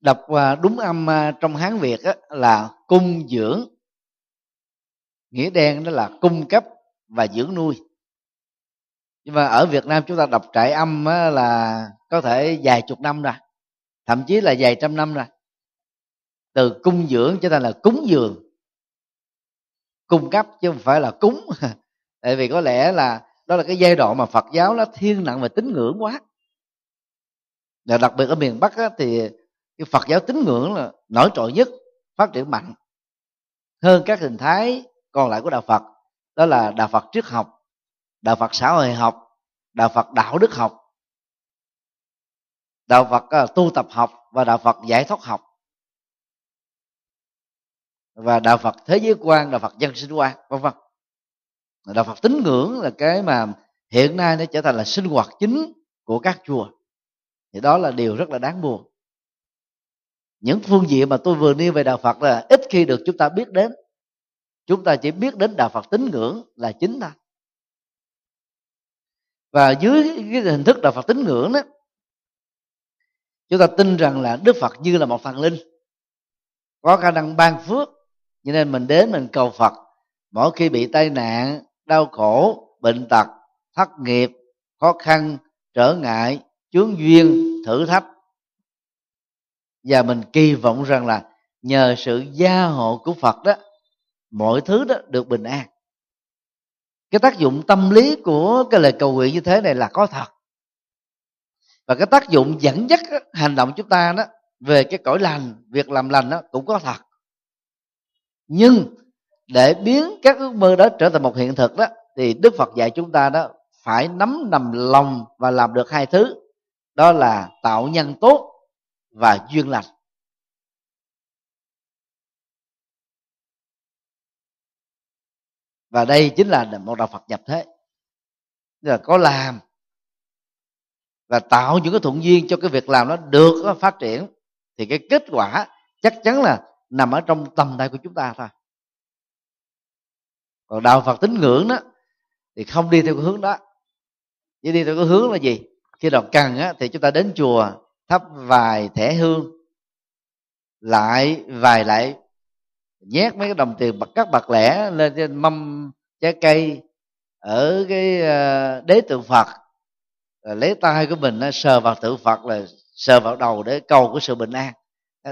Đọc à, đúng âm à, trong hán việt là cung dưỡng. Nghĩa đen đó là cung cấp và dưỡng nuôi. Nhưng mà ở việt nam chúng ta đọc trại âm là có thể vài chục năm rồi, thậm chí là vài trăm năm rồi. Từ cung dưỡng cho thành là cúng dường cung cấp chứ không phải là cúng. Tại vì có lẽ là đó là cái giai đoạn mà phật giáo nó thiên nặng về tín ngưỡng quá. Và đặc biệt ở miền bắc á, thì cái phật giáo tín ngưỡng là nổi trội nhất phát triển mạnh hơn các hình thái còn lại của đạo phật. Đó là đạo phật triết học đạo phật xã hội học đạo phật đạo đức học đạo phật à, tu tập học và đạo phật giải thoát học và đạo phật thế giới quan, đạo phật dân sinh quan, vân vân. Đạo phật tín ngưỡng là cái mà hiện nay nó trở thành là sinh hoạt chính của các chùa. Thì đó là điều rất là đáng buồn. Những phương diện mà tôi vừa nêu về đạo phật là ít khi được chúng ta biết đến. Chúng ta chỉ biết đến đạo phật tín ngưỡng là chính thôi. Và dưới cái hình thức đạo phật tín ngưỡng đó, chúng ta tin rằng là đức phật như là một thần linh, có khả năng ban phước cho nên mình đến mình cầu phật. Mỗi khi bị tai nạn, đau khổ, bệnh tật, thất nghiệp, khó khăn, trở ngại, chướng duyên, thử thách. Và mình kỳ vọng rằng là nhờ sự gia hộ của phật đó, mọi thứ đó được bình an. Cái tác dụng tâm lý của cái lời cầu nguyện như thế này là có thật. Và cái tác dụng dẫn dắt hành động chúng ta đó về cái cõi lành, việc làm lành đó cũng có thật nhưng để biến các ước mơ đó trở thành một hiện thực đó, thì đức phật dạy chúng ta đó phải nắm nằm lòng và làm được hai thứ. Đó là tạo nhân tốt và duyên lành. Và đây chính là một đạo phật nhập thế. Tức là có làm và tạo những cái thuận duyên cho cái việc làm nó được phát triển, thì cái kết quả chắc chắn là nằm ở trong tầm tay của chúng ta thôi. Còn đạo phật tín ngưỡng đó thì không đi theo cái hướng đó. Chỉ đi theo cái hướng là gì? Khi nào cần á, thì chúng ta đến chùa thắp vài thẻ hương lại vài lại nhét mấy cái đồng tiền bật các bạc lẻ lên trên mâm trái cây ở cái ờ, đế tượng phật. Lấy tay của mình sờ vào tượng phật là sờ vào đầu để cầu cái sự bình an.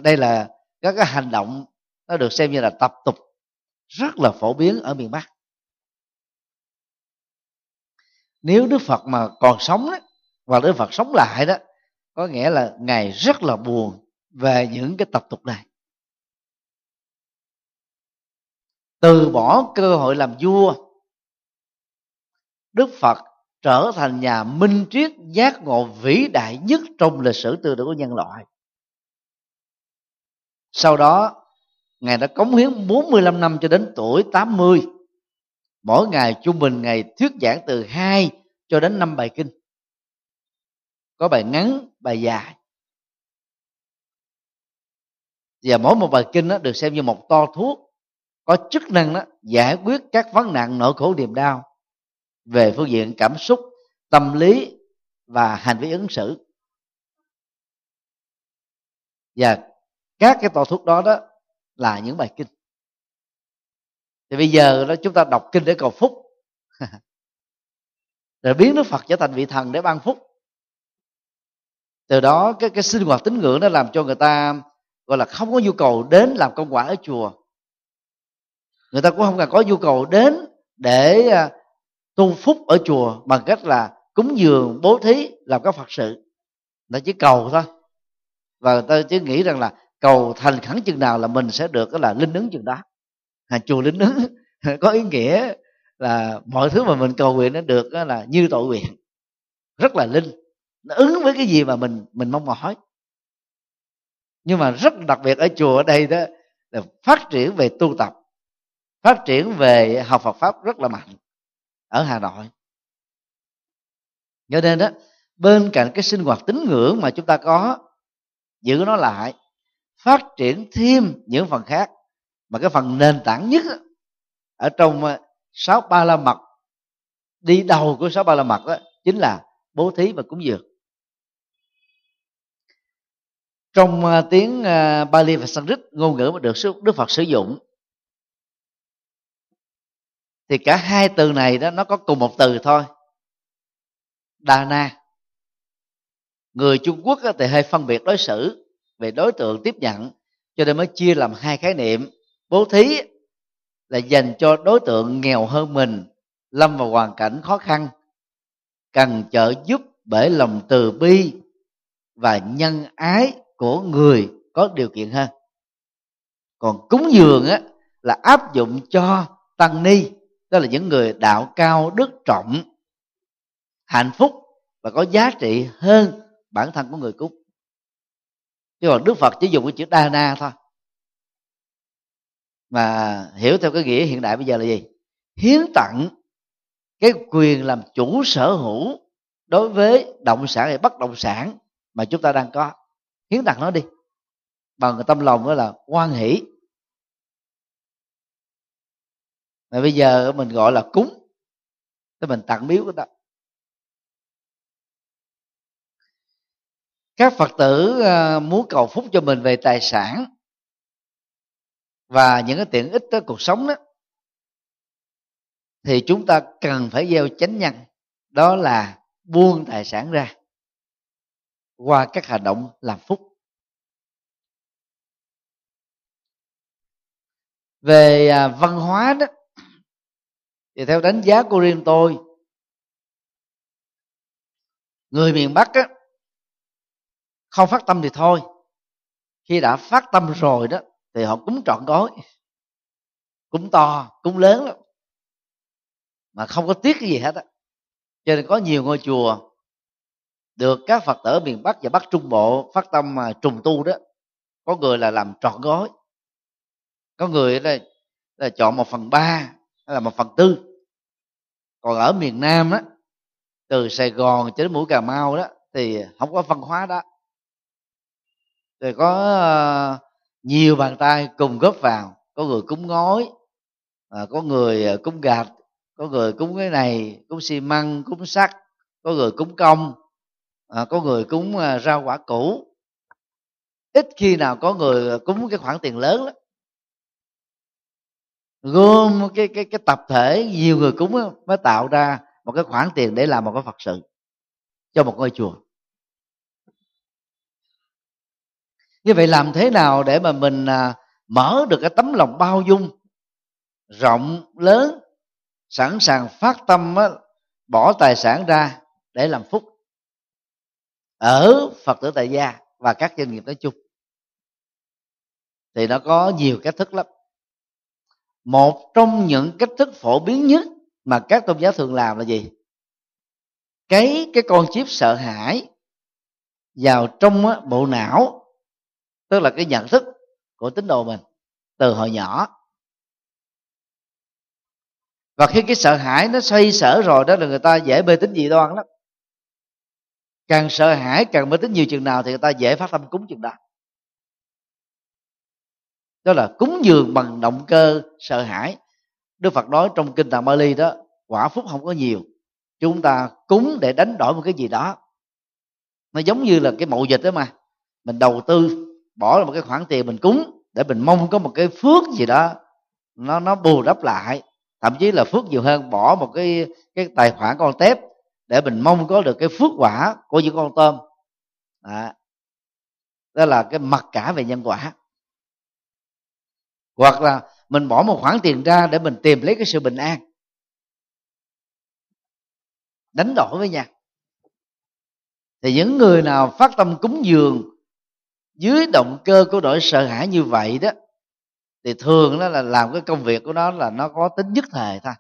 Đây là các cái hành động nó được xem như là tập tục rất là phổ biến ở miền bắc. Nếu đức phật mà còn sống đó, và đức phật sống lại đó có nghĩa là ngài rất là buồn về những cái tập tục này. Từ bỏ cơ hội làm vua đức phật trở thành nhà minh triết giác ngộ vĩ đại nhất trong lịch sử tư tưởng của nhân loại sau đó, ngài đã cống hiến 45 năm cho đến tuổi 80 mỗi ngày trung bình ngày thuyết giảng từ 2 cho đến 5 bài kinh. Có bài ngắn, bài dài. Và mỗi một bài kinh đó được xem như một to thuốc, có chức năng đó giải quyết các vấn nạn nỗi khổ niềm đau về phương diện cảm xúc, tâm lý và hành vi ứng xử. Và các cái tòa thuốc đó đó là những bài kinh. Thì bây giờ đó chúng ta đọc kinh để cầu phúc. Rồi biến đức phật trở thành vị thần để ban phúc. Từ đó cái cái sinh hoạt tín ngưỡng nó làm cho người ta, gọi là, không có nhu cầu đến làm công quả ở chùa. Người ta cũng không cần có nhu cầu đến để à, tu phúc ở chùa bằng cách là cúng dường, bố thí, làm các phật sự. Người ta chỉ cầu thôi. Và người ta chỉ nghĩ rằng là cầu thành khẩn chừng nào là mình sẽ được là linh ứng chừng đó. À, chùa linh ứng có ý nghĩa là mọi thứ mà mình cầu nguyện nó được đó là như tội nguyện. Rất là linh. Nó ứng với cái gì mà mình mình mong mỏi. Nhưng mà rất đặc biệt ở chùa ở đây đó là phát triển về tu tập phát triển về học Phật pháp rất là mạnh ở Hà Nội. Cho nên đó bên cạnh cái sinh hoạt tín ngưỡng mà chúng ta có giữ nó lại phát triển thêm những phần khác. Mà cái phần nền tảng nhất ở trong ờ, sáu ba la mật, đi đầu của sáu ba la mật đó chính là bố thí và cúng dường. Trong ờ, tiếng ờ, Bali và Sanskrit, ngôn ngữ mà được Đức Phật sử dụng, thì cả hai từ này đó, nó có cùng một từ thôi. Đa na. Người trung quốc thì hơi phân biệt đối xử về đối tượng tiếp nhận, cho nên mới chia làm hai khái niệm. Bố thí là dành cho đối tượng nghèo hơn mình, lâm vào hoàn cảnh khó khăn, cần trợ giúp bởi lòng từ bi và nhân ái của người có điều kiện hơn. Còn cúng dường á, là áp dụng cho tăng ni đó là những người đạo cao, đức trọng, hạnh phúc và có giá trị hơn bản thân của người cúng chứ còn đức phật chỉ dùng cái chữ đa na thôi. Mà hiểu theo cái nghĩa hiện đại bây giờ là gì? Hiến tặng cái quyền làm chủ sở hữu đối với động sản hay bất động sản mà chúng ta đang có. Hiến tặng nó đi. Bằng tâm lòng đó là quan hỷ. Mà bây giờ mình gọi là cúng. Thì mình tặng biếu của ta. Các phật tử ờ, muốn cầu phúc cho mình về tài sản và những cái tiện ích tới cuộc sống đó thì chúng ta cần phải gieo chánh nhân. Đó là buông tài sản ra qua các hành động làm phúc. Về à, văn hóa đó thì theo đánh giá của riêng tôi người miền bắc á, không phát tâm thì thôi. Khi đã phát tâm rồi đó thì họ cúng trọn gói. Cúng to cúng lớn lắm. Mà không có tiếc cái gì hết á. Cho nên có nhiều ngôi chùa được các phật tử miền bắc và bắc trung bộ phát tâm mà trùng tu đó. Có người là làm trọn gói. Có người là, là chọn một phần ba hay là một phần tư. Còn ở miền nam đó từ sài gòn cho đến mũi cà mau đó thì không có văn hóa đó thì có ờ, nhiều bàn tay cùng góp vào. Có người cúng ngói ờ, có người ờ, cúng gạch, có người cúng cái này, cúng xi măng, cúng sắt, có người cúng công có người cúng rau quả cũ. ít khi nào có người cúng cái khoản tiền lớn lắm. Gom cái cái cái tập thể, nhiều người cúng mới tạo ra một cái khoản tiền để làm một cái phật sự cho một ngôi chùa. Như vậy làm thế nào để mà mình à, mở được cái tấm lòng bao dung rộng lớn, sẵn sàng phát tâm bỏ tài sản ra để làm phúc ở phật tử tại gia và các doanh nghiệp nói chung? Thì nó có nhiều cách thức lắm. Một trong những cách thức phổ biến nhất mà các tôn giáo thường làm là gì? Cái cái con chip sợ hãi vào trong bộ não tức là cái nhận thức của tín đồ mình từ hồi nhỏ. Và khi cái sợ hãi nó xoay sở rồi, đó là người ta dễ bê tính dị đoan lắm. Càng sợ hãi, càng mê tính nhiều chừng nào thì người ta dễ phát tâm cúng chừng đó. Đó là cúng dường bằng động cơ sợ hãi. Đức phật nói trong kinh tạng bali đó, quả phúc không có nhiều. Chúng ta cúng để đánh đổi một cái gì đó. Nó giống như là cái mậu dịch đó mà. Mình đầu tư bỏ ra một cái khoản tiền mình cúng để mình mong có một cái phước gì đó. Nó nó bù đắp lại. Thậm chí là phước nhiều hơn bỏ một cái cái tài khoản con tép để mình mong có được cái phước quả của những con tôm. Đó, đó là cái mặc cả về nhân quả. Hoặc là mình bỏ một khoản tiền ra để mình tìm lấy cái sự bình an. Đánh đổi với nhau. Thì những người nào phát tâm cúng dường dưới động cơ của nỗi sợ hãi như vậy đó thì thường đó là làm cái công việc của nó là nó có tính nhất thời thôi.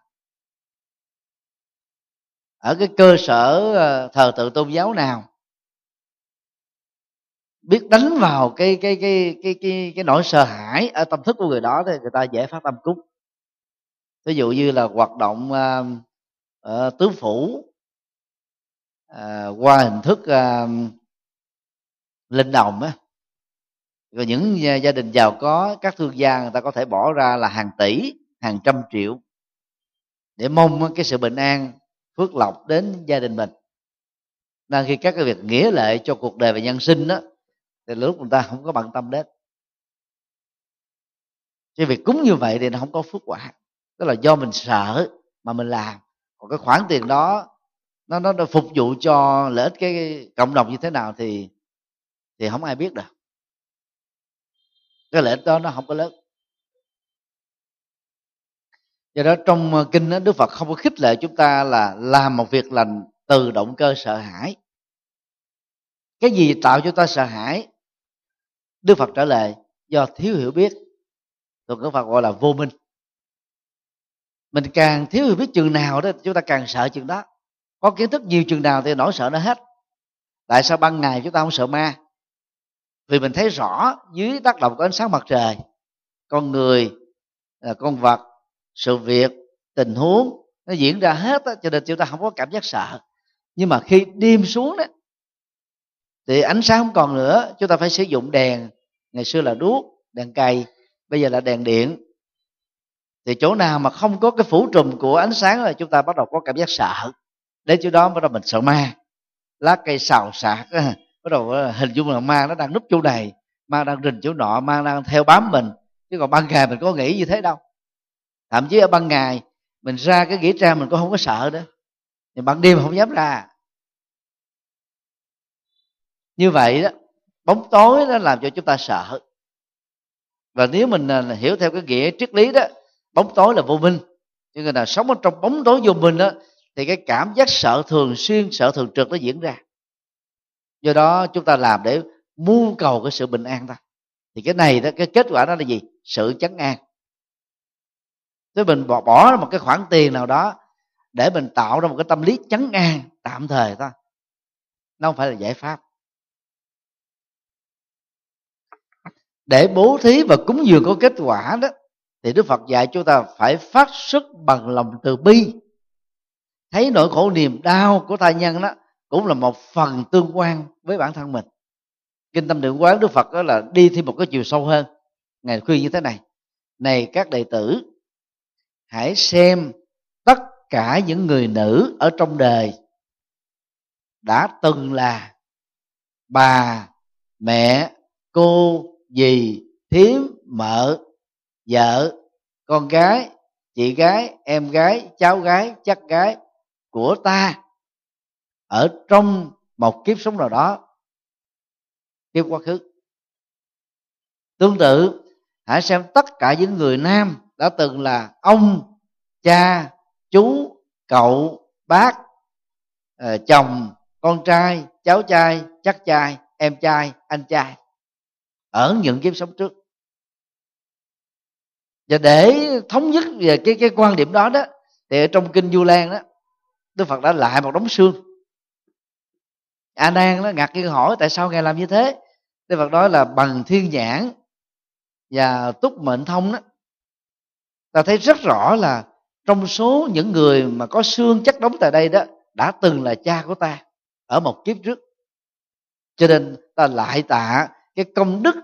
Ở cái cơ sở ờ, thờ tự tôn giáo nào biết đánh vào cái cái cái cái cái cái nỗi sợ hãi ở tâm thức của người đó thì người ta dễ phát tâm cúng. Ví dụ như là hoạt động uh, uh, tứ phủ uh, qua hình thức uh, linh đồng á rồi những à, gia đình giàu có, các thương gia người ta có thể bỏ ra là hàng tỷ, hàng trăm triệu để mong cái sự bình an, phước lộc đến gia đình mình. Nên khi các cái việc nghĩa lệ cho cuộc đời và nhân sinh đó, thì lúc người ta không có bận tâm đến. Cái việc cúng như vậy thì nó không có phước quả. Tức là do mình sợ mà mình làm. Còn cái khoản tiền đó, nó nó phục vụ cho lợi ích cái cộng đồng như thế nào thì thì không ai biết được cái lợi ích đó nó không có lớn. Do đó trong ờ, kinh đó, đức phật không có khích lệ chúng ta là làm một việc lành từ động cơ sợ hãi. Cái gì tạo cho ta sợ hãi? Đức phật trả lời do thiếu hiểu biết. Thường đức phật gọi là vô minh. Mình càng thiếu hiểu biết chừng nào đó chúng ta càng sợ chừng đó. Có kiến thức nhiều chừng nào thì nỗi sợ nó hết. Tại sao ban ngày chúng ta không sợ ma? Vì mình thấy rõ dưới tác động của ánh sáng mặt trời con người à, con vật sự việc tình huống nó diễn ra hết đó, cho nên chúng ta không có cảm giác sợ. Nhưng mà khi đêm xuống đó thì ánh sáng không còn nữa chúng ta phải sử dụng đèn. Ngày xưa là đuốc đèn cày bây giờ là đèn điện. Thì chỗ nào mà không có cái phủ trùm của ánh sáng là chúng ta bắt đầu có cảm giác sợ. Đến chỗ đó bắt đầu mình sợ ma lá cây xào xạc bắt đầu ờ, hình dung là ma nó đang núp chỗ này, ma đang rình chỗ nọ, ma đang theo bám mình. Chứ còn ban ngày mình có nghĩ như thế đâu. Thậm chí ở ban ngày, mình ra cái nghĩa trang mình cũng không có sợ nữa. Nhưng ban đêm không dám ra. Như vậy đó, bóng tối nó làm cho chúng ta sợ. Và nếu mình à, hiểu theo cái nghĩa triết lý đó, bóng tối là vô minh. Nhưng người nào sống ở trong bóng tối vô minh đó, thì cái cảm giác sợ thường xuyên, sợ thường trực nó diễn ra do đó chúng ta làm để mưu cầu cái sự bình an ta. Thì cái này đó, cái kết quả đó là gì? Sự chấn an. Thế mình bỏ bỏ ra một cái khoản tiền nào đó để mình tạo ra một cái tâm lý chấn an tạm thời thôi nó không phải là giải pháp. Để bố thí và cúng dường có kết quả đó, thì đức phật dạy chúng ta phải phát xuất bằng lòng từ bi. Thấy nỗi khổ niềm đau của tha nhân đó cũng là một phần tương quan với bản thân mình. Kinh tâm định quán đức phật đó là đi thêm một cái chiều sâu hơn. Ngài khuyên như thế này này các đệ tử, hãy xem tất cả những người nữ ở trong đời đã từng là bà, mẹ, cô, dì, thím, mợ, vợ, con gái, chị gái, em gái, cháu gái, chắc gái của ta ở trong một kiếp sống nào đó, kiếp quá khứ. Tương tự, hãy xem tất cả những người nam đã từng là ông, cha, chú, cậu, bác ờ, chồng, con trai, cháu trai, chắc trai, em trai, anh trai. Ở những kiếp sống trước. Và để thống nhất về cái cái quan điểm đó đó, thì ở trong kinh du lan đó, đức phật đã lại một đống xương a nan nó ngạc nhiên hỏi, tại sao ngài làm như thế? Đức phật nói là bằng thiên nhãn và túc mệnh thông đó. Ta thấy rất rõ là trong số những người mà có xương chất đóng tại đây đó, đã từng là cha của ta ở một kiếp trước. Cho nên ta lại tạ cái công đức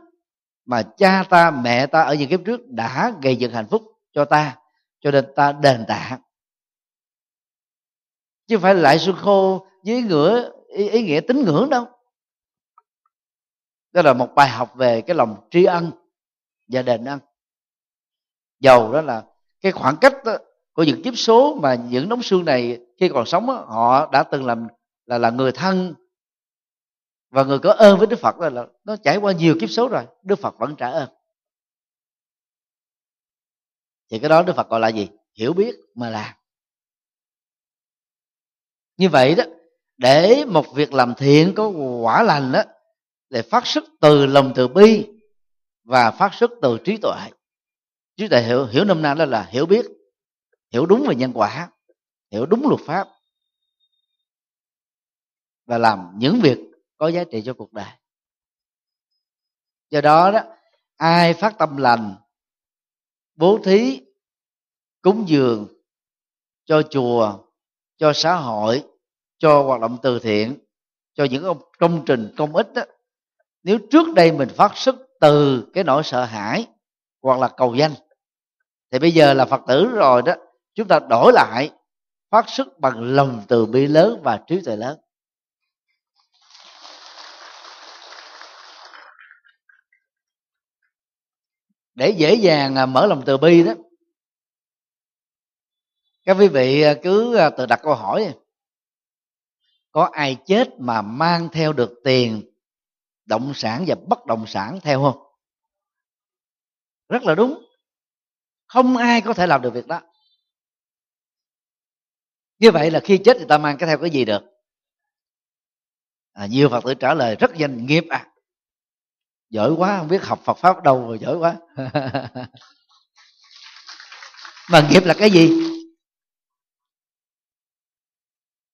mà cha ta, mẹ ta ở những kiếp trước đã gây dựng hạnh phúc cho ta, cho nên ta đền tạ. Chứ phải lại xuân khô với ngửa ý, ý nghĩa tín ngưỡng đâu đó là một bài học về cái lòng tri ân và đền ân. Dầu đó là cái khoảng cách đó, của những kiếp số mà những đống xương này khi còn sống đó, họ đã từng làm là là người thân và người có ơn với đức phật là, là nó trải qua nhiều kiếp số rồi đức phật vẫn trả ơn. Thì cái đó đức phật gọi là gì? Hiểu biết mà làm. Như vậy đó để một việc làm thiện có quả lành đó để phát xuất từ lòng từ bi và phát xuất từ trí tuệ. Trí tuệ hiểu hiểu năm na đó là hiểu biết, hiểu đúng về nhân quả, hiểu đúng luật pháp và làm những việc có giá trị cho cuộc đời. Do đó đó, ai phát tâm lành, bố thí, cúng dường cho chùa, cho xã hội cho hoạt động từ thiện cho những công trình công ích đó, nếu trước đây mình phát xuất từ cái nỗi sợ hãi hoặc là cầu danh thì bây giờ là phật tử rồi đó chúng ta đổi lại phát xuất bằng lòng từ bi lớn và trí tuệ lớn. Để dễ dàng à, mở lòng từ bi đó các quý vị à, cứ à, tự đặt câu hỏi có ai chết mà mang theo được tiền động sản và bất động sản theo không? Rất là đúng. Không ai có thể làm được việc đó. Như vậy là khi chết thì ta mang cái theo cái gì được? À, nhiều phật tử trả lời rất danh nghiệp à. Giỏi quá không biết học phật pháp đâu rồi giỏi quá. Mà nghiệp là cái gì?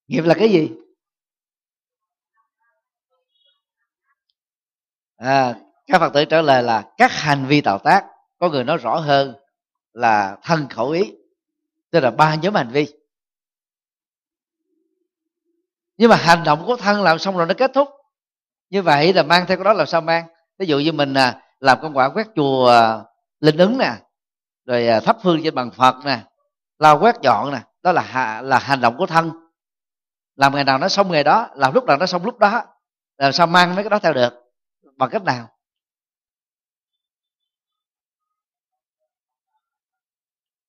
Nghiệp là cái gì? À, các phật tử trả lời là các hành vi tạo tác có người nói rõ hơn là thân khẩu ý tức là ba nhóm hành vi. Nhưng mà hành động của thân làm xong rồi nó kết thúc. Như vậy là mang theo cái đó làm sao mang? Ví dụ như mình à, làm công quả quét chùa à, linh ứng nè rồi à, thắp hương trên bằng phật nè lau quét dọn nè đó là là hành động của thân. Làm ngày nào nó xong ngày đó làm lúc nào nó xong lúc đó làm sao mang mấy cái đó theo được? Bằng cách nào?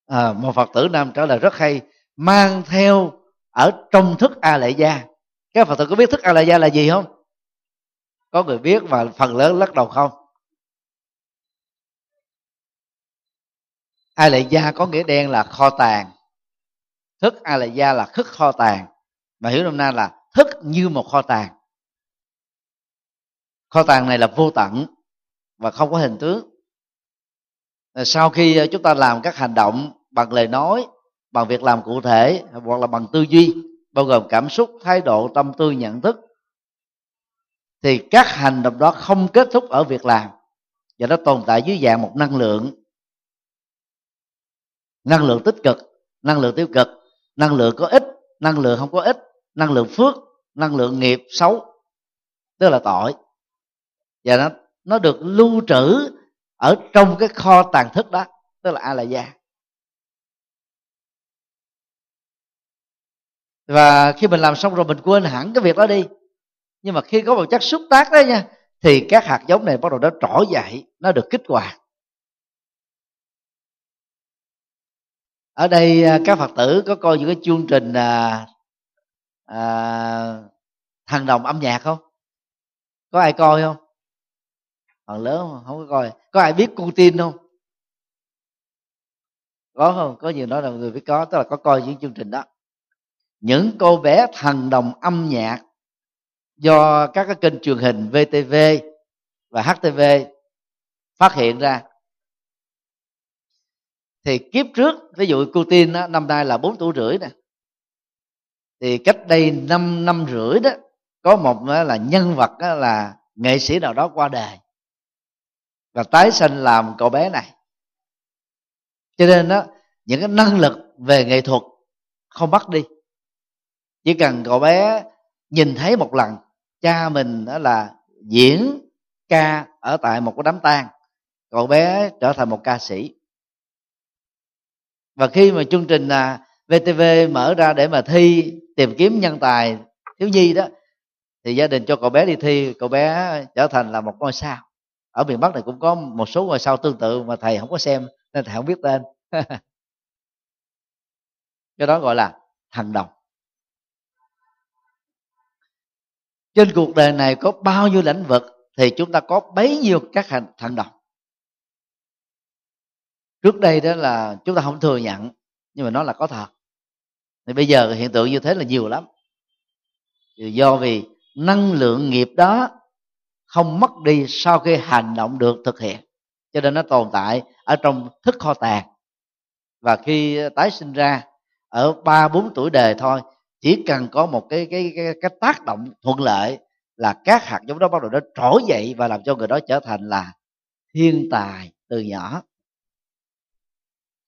À, một phật tử nam trả lời rất hay mang theo ở trong thức a lệ gia các phật tử có biết thức a lệ gia là gì không? Có người biết và phần lớn lắc đầu không? A lệ gia có nghĩa đen là kho tàng. Thức a lệ gia là thức kho tàng. Mà hiểu năm nay là thức như một kho tàng kho tàng này là vô tận và không có hình tướng. Sau khi ờ, chúng ta làm các hành động bằng lời nói, bằng việc làm cụ thể, hoặc là bằng tư duy, bao gồm cảm xúc, thái độ, tâm tư, nhận thức, thì các hành động đó không kết thúc ở việc làm và nó tồn tại dưới dạng một năng lượng năng lượng tích cực, năng lượng tiêu cực. Năng lượng có ích, năng lượng không có ích, năng lượng phước, năng lượng nghiệp xấu, tức là tội và nó nó được lưu trữ ở trong cái kho tàng thức đó tức là a la gia và khi mình làm xong rồi mình quên hẳn cái việc đó đi. Nhưng mà khi có một chất xúc tác đó nha thì các hạt giống này bắt đầu nó trỗi dậy nó được kích hoạt. Ở đây à, các phật tử có coi những cái chương trình à, à, thần đồng âm nhạc không? Có ai coi không? Phần lớn không, không có coi. Có ai biết Putin không? Có không? Có nhiều nói là người biết có tức là có coi những chương trình đó. Những cô bé thần đồng âm nhạc do các cái kênh truyền hình VTV và HTV phát hiện ra. Thì kiếp trước ví dụ Putin đó, năm nay là 4 tuổi rưỡi nè. Thì cách đây 5 năm rưỡi đó có một là nhân vật là nghệ sĩ nào đó qua đời và tái sinh làm cậu bé này. Cho nên đó, những cái năng lực về nghệ thuật không bắt đi. Chỉ cần cậu bé nhìn thấy một lần, cha mình đó là diễn ca ở tại một cái đám tang, cậu bé trở thành một ca sĩ. Và khi mà chương trình là VTV mở ra để mà thi, tìm kiếm nhân tài thiếu nhi đó, thì gia đình cho cậu bé đi thi, cậu bé trở thành là một ngôi sao ở miền bắc này cũng có một số ngôi sao tương tự mà thầy không có xem, nên thầy không biết tên. Cái đó gọi là thần đồng trên cuộc đời này có bao nhiêu lĩnh vực thì chúng ta có bấy nhiêu các hành thần đồng trước đây đó là chúng ta không thừa nhận, nhưng mà nó là có thật. Thì bây giờ hiện tượng như thế là nhiều lắm. Do vì năng lượng nghiệp đó không mất đi sau khi hành động được thực hiện. Cho nên nó tồn tại ở trong thức kho tàng. Và khi tái sinh ra ở ba bốn tuổi đời thôi chỉ cần có một cái cái cái, cái tác động thuận lợi là các hạt giống đó bắt đầu nó trỗi dậy và làm cho người đó trở thành là thiên tài từ nhỏ.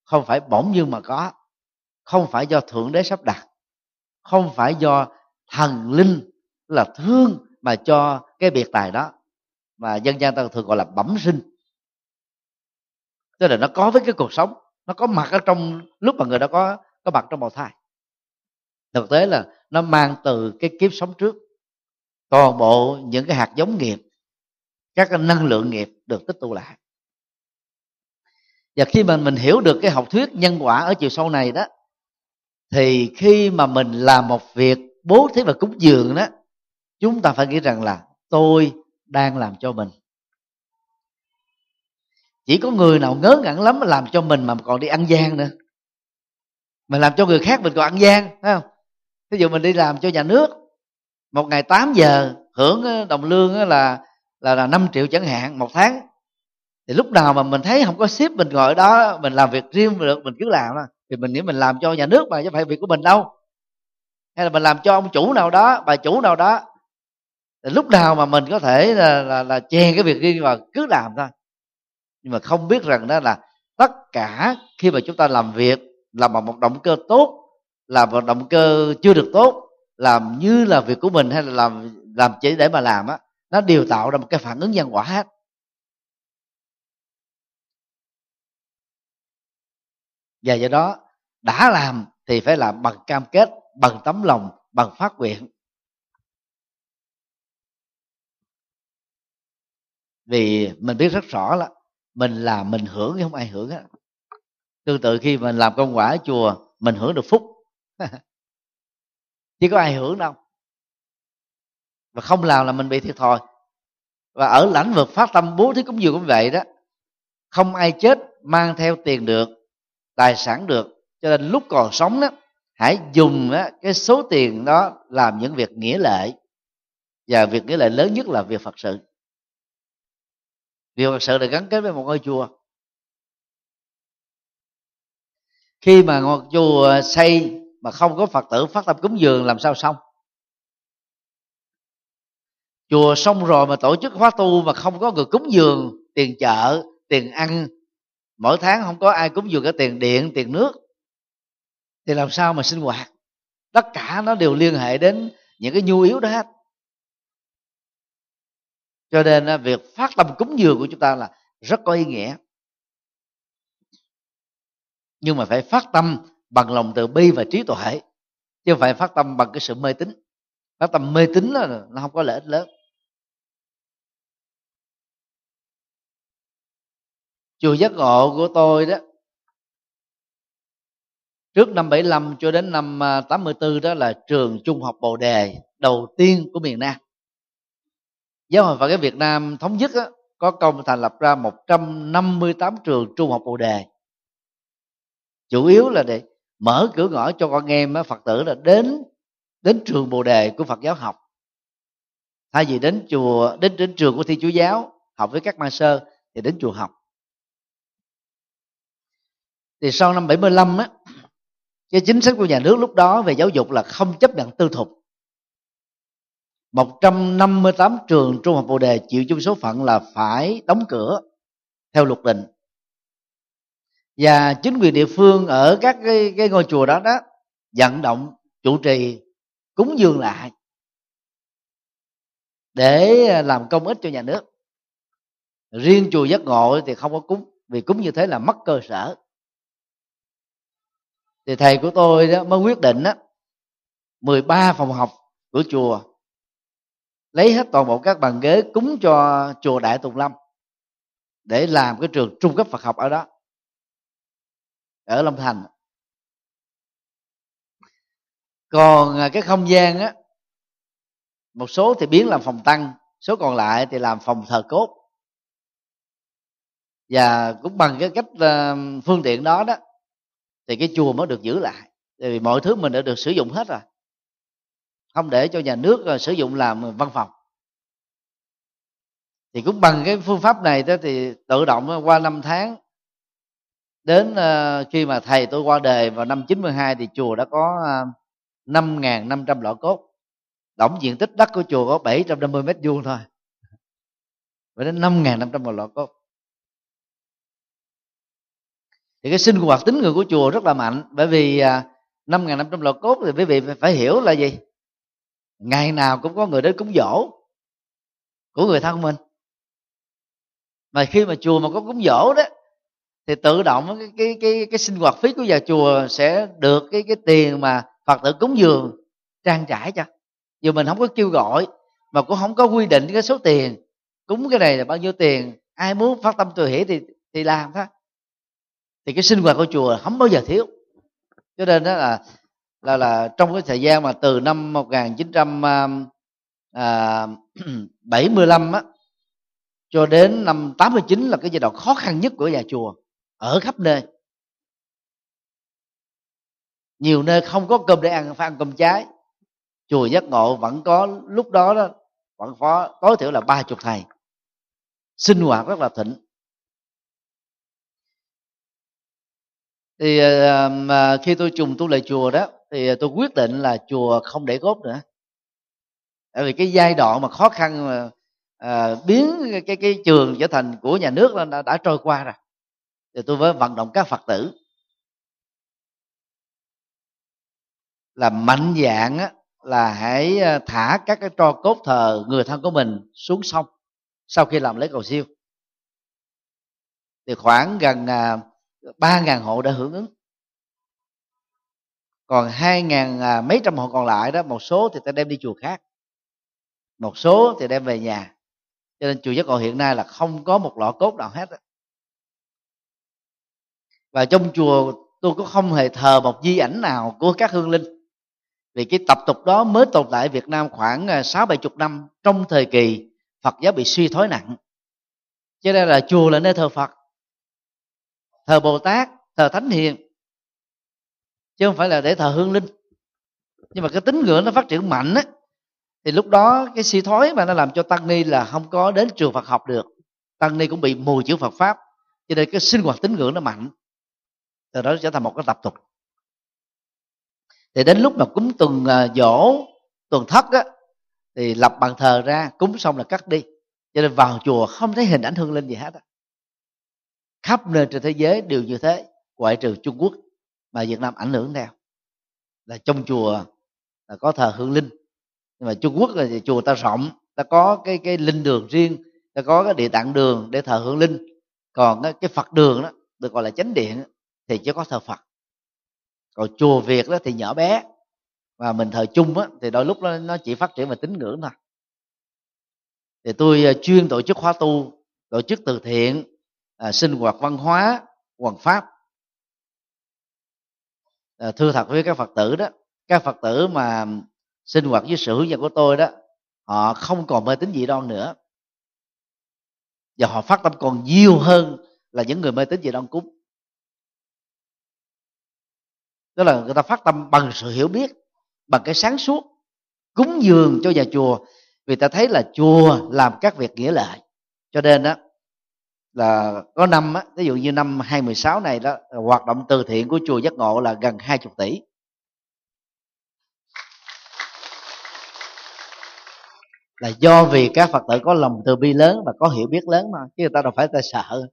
Không phải bỗng dưng mà có. Không phải do thượng đế sắp đặt. Không phải do thần linh là thương mà cho cái biệt tài đó. Mà dân gian ta thường gọi là bẩm sinh. Tức là nó có với cái cuộc sống, nó có mặt ở trong, lúc mà người đó có có mặt trong bào thai. Thực tế là nó mang từ cái kiếp sống trước. Toàn bộ những cái hạt giống nghiệp, các cái năng lượng nghiệp được tích tụ lại. Và khi mà mình hiểu được cái học thuyết nhân quả ở chiều sâu này đó, thì khi mà mình làm một việc bố thí và cúng dường đó chúng ta phải nghĩ rằng là tôi đang làm cho mình. Chỉ có người nào ngớ ngẩn lắm mà làm cho mình mà còn đi ăn gian nữa. Mà làm cho người khác mình còn ăn gian phải không? Ví dụ mình đi làm cho nhà nước, một ngày 8 giờ hưởng ờ, đồng lương ờ, là là là 5 triệu chẳng hạn, một tháng. Thì lúc nào mà mình thấy không có ship, mình ngồi ở đó, mình làm việc riêng được, mình cứ làm à. thì mình nghĩ mình làm cho nhà nước mà chứ phải việc của mình đâu. Hay là mình làm cho ông chủ nào đó, bà chủ nào đó lúc nào mà mình có thể là là, là chèn cái việc riêng vào cứ làm thôi. Nhưng mà không biết rằng đó là tất cả khi mà chúng ta làm việc làm bằng một động cơ tốt làm một động cơ chưa được tốt làm như là việc của mình hay là làm làm chỉ để mà làm á nó đều tạo ra một cái phản ứng nhân quả hết. Và do đó đã làm thì phải làm bằng cam kết bằng tấm lòng bằng phát nguyện. Vì mình biết rất rõ là mình làm mình hưởng chứ không ai hưởng á tương tự khi mình làm công quả ở chùa mình hưởng được phúc. Chứ có ai hưởng đâu. Và không làm là mình bị thiệt thòi. Và ở lãnh vực phát tâm bố thí cúng dường cũng vậy đó. Không ai chết mang theo tiền được tài sản được. Cho nên lúc còn sống đó hãy dùng đó, cái số tiền đó làm những việc nghĩa lệ và việc nghĩa lệ lớn nhất là việc phật sự vì phật sự là gắn kết với một ngôi chùa. Khi mà ngôi chùa xây mà không có phật tử, phát tâm cúng dường làm sao xong? Chùa xong rồi mà tổ chức khóa tu mà không có người cúng dường, tiền chợ, tiền ăn, mỗi tháng không có ai cúng dường cái tiền điện, tiền nước, thì làm sao mà sinh hoạt? Tất cả nó đều liên hệ đến những cái nhu yếu đó hết cho nên việc phát tâm cúng dường của chúng ta là rất có ý nghĩa. Nhưng mà phải phát tâm bằng lòng từ bi và trí tuệ, chứ không phải phát tâm bằng cái sự mê tín. Phát tâm mê tín là nó không có lợi ích lớn. Chùa giác ngộ của tôi đó, trước năm 75 cho đến năm à, 84 đó là trường trung học Bồ Đề đầu tiên của miền Nam giáo hội Phật giáo Việt Nam thống nhất á, có công thành lập ra 158 trường trung học Bồ Đề. Chủ yếu là để mở cửa ngõ cho con em Phật tử là đến đến trường Bồ Đề của Phật giáo học. Thay vì đến chùa, đến đến trường của Thi Chúa giáo, học với các ma sơ, thì đến chùa học. Thì sau năm 75 á, cái chính sách của nhà nước lúc đó về giáo dục là không chấp nhận tư thục. 158 trường trung học Bồ đề chịu chung số phận là phải đóng cửa theo luật định. Và chính quyền địa phương ở các cái, cái ngôi chùa đó đó vận động chủ trì cúng dường lại để làm công ích cho nhà nước. Riêng chùa giác ngộ thì không có cúng vì cúng như thế là mất cơ sở. Thì thầy của tôi đó mới quyết định đó 13 phòng học của chùa lấy hết toàn bộ các bàn ghế cúng cho chùa Đại Tùng Lâm để làm cái trường trung cấp Phật học ở đó, ở Long Thành. Còn à, cái không gian á, một số thì biến làm phòng tăng, số còn lại thì làm phòng thờ cốt. Và cũng bằng cái cách à, phương tiện đó đó, thì cái chùa mới được giữ lại. Vì mọi thứ mình đã được sử dụng hết rồi không để cho nhà nước ờ, sử dụng làm văn phòng. Thì cũng bằng cái phương pháp này đó thì tự động ờ, qua năm tháng đến ờ, khi mà thầy tôi qua đời vào năm 92 thì chùa đã có năm ngàn năm trăm lọ cốt. Tổng diện tích đất của chùa có 750 mét vuông thôi. Và đến năm ngàn năm trăm lọ cốt. Thì cái sinh hoạt tín ngưỡng của chùa rất là mạnh bởi vì à, năm ngàn năm trăm lọ cốt thì quý vị phải hiểu là gì? Ngày nào cũng có người đến cúng dỗ của người thân mình. Mà khi mà chùa mà có cúng dỗ đó thì tự động cái cái cái, cái sinh hoạt phí của nhà chùa sẽ được cái cái tiền mà phật tử cúng dường trang trải cho. Dù mình không có kêu gọi mà cũng không có quy định cái số tiền cúng cái này là bao nhiêu tiền ai muốn phát tâm từ hỷ thì thì làm thôi. Thì cái sinh hoạt của chùa không bao giờ thiếu. Cho nên đó là là là trong cái thời gian mà từ năm 1975 à, à, á cho đến năm 89 là cái giai đoạn khó khăn nhất của nhà chùa ở khắp nơi. Nhiều nơi không có cơm để ăn phải ăn cơm trái chùa giác ngộ vẫn có lúc đó đó vẫn có tối thiểu là ba chục thầy. Sinh hoạt rất là thịnh. Thì uh, khi tôi trùng tu lại chùa đó thì à, tôi quyết định là chùa không để cốt nữa. Tại vì cái giai đoạn mà khó khăn mà à, biến cái, cái cái trường trở thành của nhà nước đã, đã trôi qua rồi. Thì tôi mới vận động các phật tử. Là mạnh dạng á, là hãy à, thả các cái tro cốt thờ người thân của mình xuống sông sau khi làm lễ cầu siêu. Thì khoảng gần à, ba ngàn hộ đã hưởng ứng còn hai ngàn à, mấy trăm hộ còn lại đó một số thì ta đem đi chùa khác. Một số thì đem về nhà. Cho nên chùa giác ngộ hiện nay là không có một lọ cốt nào hết và trong chùa tôi cũng không hề thờ một di ảnh nào của các hương linh. Vì cái tập tục đó mới tồn tại ở Việt Nam khoảng à, sáu bảy chục năm trong thời kỳ Phật giáo bị suy thoái nặng. Cho nên là chùa là nơi thờ Phật thờ Bồ Tát thờ Thánh Hiền chứ không phải là để thờ hương linh. Nhưng mà cái tín ngưỡng nó phát triển mạnh á, thì lúc đó cái suy thoái mà nó làm cho tăng ni là không có đến trường Phật học được. Tăng ni cũng bị mù chữ Phật pháp, cho nên cái sinh hoạt tín ngưỡng nó mạnh. Từ đó trở thành một cái tập tục. Thì đến lúc mà cúng tuần à, dỗ tuần thất á, thì lập bàn thờ ra, cúng xong là cắt đi. Cho nên vào chùa không thấy hình ảnh hương linh gì hết á. Khắp nơi trên thế giới đều như thế, ngoại trừ trung quốc mà việt nam ảnh hưởng theo. Là trong chùa là có thờ hương linh nhưng mà trung quốc là chùa ta rộng ta có cái cái linh đường riêng ta có cái địa tạng đường để thờ hương linh. Còn cái, phật đường đó được gọi là chánh điện thì chỉ có thờ phật. Còn chùa việt đó thì nhỏ bé và mình thờ chung á thì đôi lúc nó, nó chỉ phát triển về tín ngưỡng thôi. Thì tôi à, chuyên tổ chức khóa tu tổ chức từ thiện à, sinh hoạt văn hóa hoàng pháp. Ờ, thưa thật với các phật tử đó, các phật tử mà sinh hoạt với sự hướng dẫn của tôi đó, họ không còn mê tín dị đoan nữa. Và họ phát tâm còn nhiều hơn là những người mê tín dị đoan cúng. Tức là người ta phát tâm bằng sự hiểu biết, bằng cái sáng suốt, cúng dường cho nhà chùa. Vì ta thấy là chùa làm các việc nghĩa lợi cho nên đó là có năm á, ví dụ như năm 2016 này đó, hoạt động từ thiện của chùa giác ngộ là gần 20 tỷ. Là do vì các phật tử có lòng từ bi lớn và có hiểu biết lớn mà, chứ người ta đâu phải ta sợ.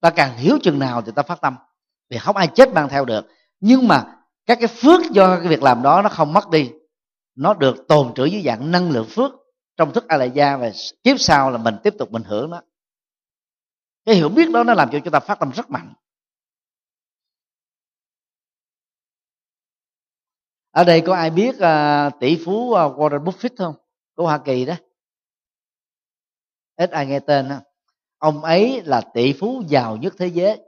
Ta càng hiểu chừng nào thì ta phát tâm. Vì không ai chết mang theo được. Nhưng mà các cái phước do cái việc làm đó nó không mất đi. Nó được tồn trữ dưới dạng năng lượng phước trong thức a la gia và kiếp sau là mình tiếp tục mình hưởng nó cái hiểu biết đó nó làm cho chúng ta phát tâm rất mạnh. Ở đây có ai biết uh, tỷ phú uh, Warren Buffett không? Của Hoa Kỳ đó. Ít ai nghe tên không ông ấy là tỷ phú giàu nhất thế giới.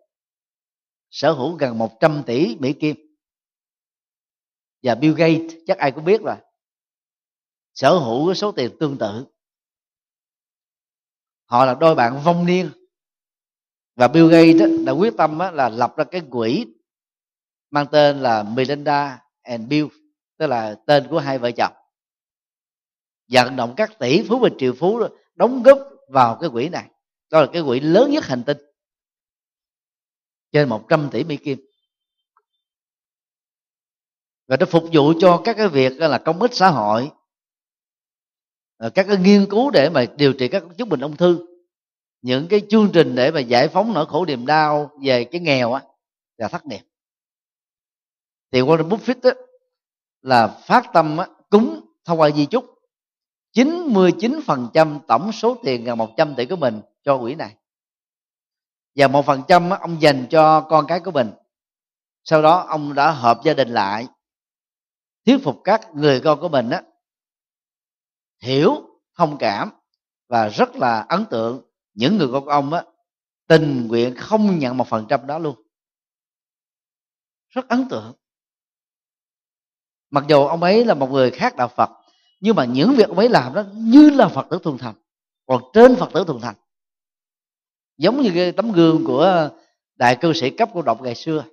Sở hữu gần 100 tỷ Mỹ Kim. Và Bill Gates chắc ai cũng biết rồi. Sở hữu số tiền tương tự. Họ là đôi bạn vong niên và Bill Gates đã quyết tâm là lập ra cái quỹ mang tên là Melinda and Bill, tức là tên của hai vợ chồng. Vận động các tỷ phú và triệu phú đóng góp vào cái quỹ này. Đó là cái quỹ lớn nhất hành tinh trên 100 tỷ Mỹ Kim. Và nó phục vụ cho các cái việc là công ích xã hội ờ, các cái nghiên cứu để mà điều trị các chứng bệnh ung thư những cái chương trình để mà giải phóng nỗi khổ niềm đau về cái nghèo á là thất nghiệp. Thì Warren Buffett á, là phát tâm á, cúng thông qua di chúc. 99% tổng số tiền gần 100 tỷ của mình cho quỹ này. Và một phần trăm ông dành cho con cái của mình. Sau đó ông đã hợp gia đình lại thuyết phục các người con của mình á hiểu thông cảm và rất là ấn tượng những người con của ông á, tình nguyện không nhận một phần trăm đó luôn. Rất ấn tượng. Mặc dù ông ấy là một người khác đạo phật, nhưng mà những việc ông ấy làm đó như là phật tử thuần thành, còn trên phật tử thuần thành. Giống như cái tấm gương của đại cư sĩ cấp cô độc ngày xưa.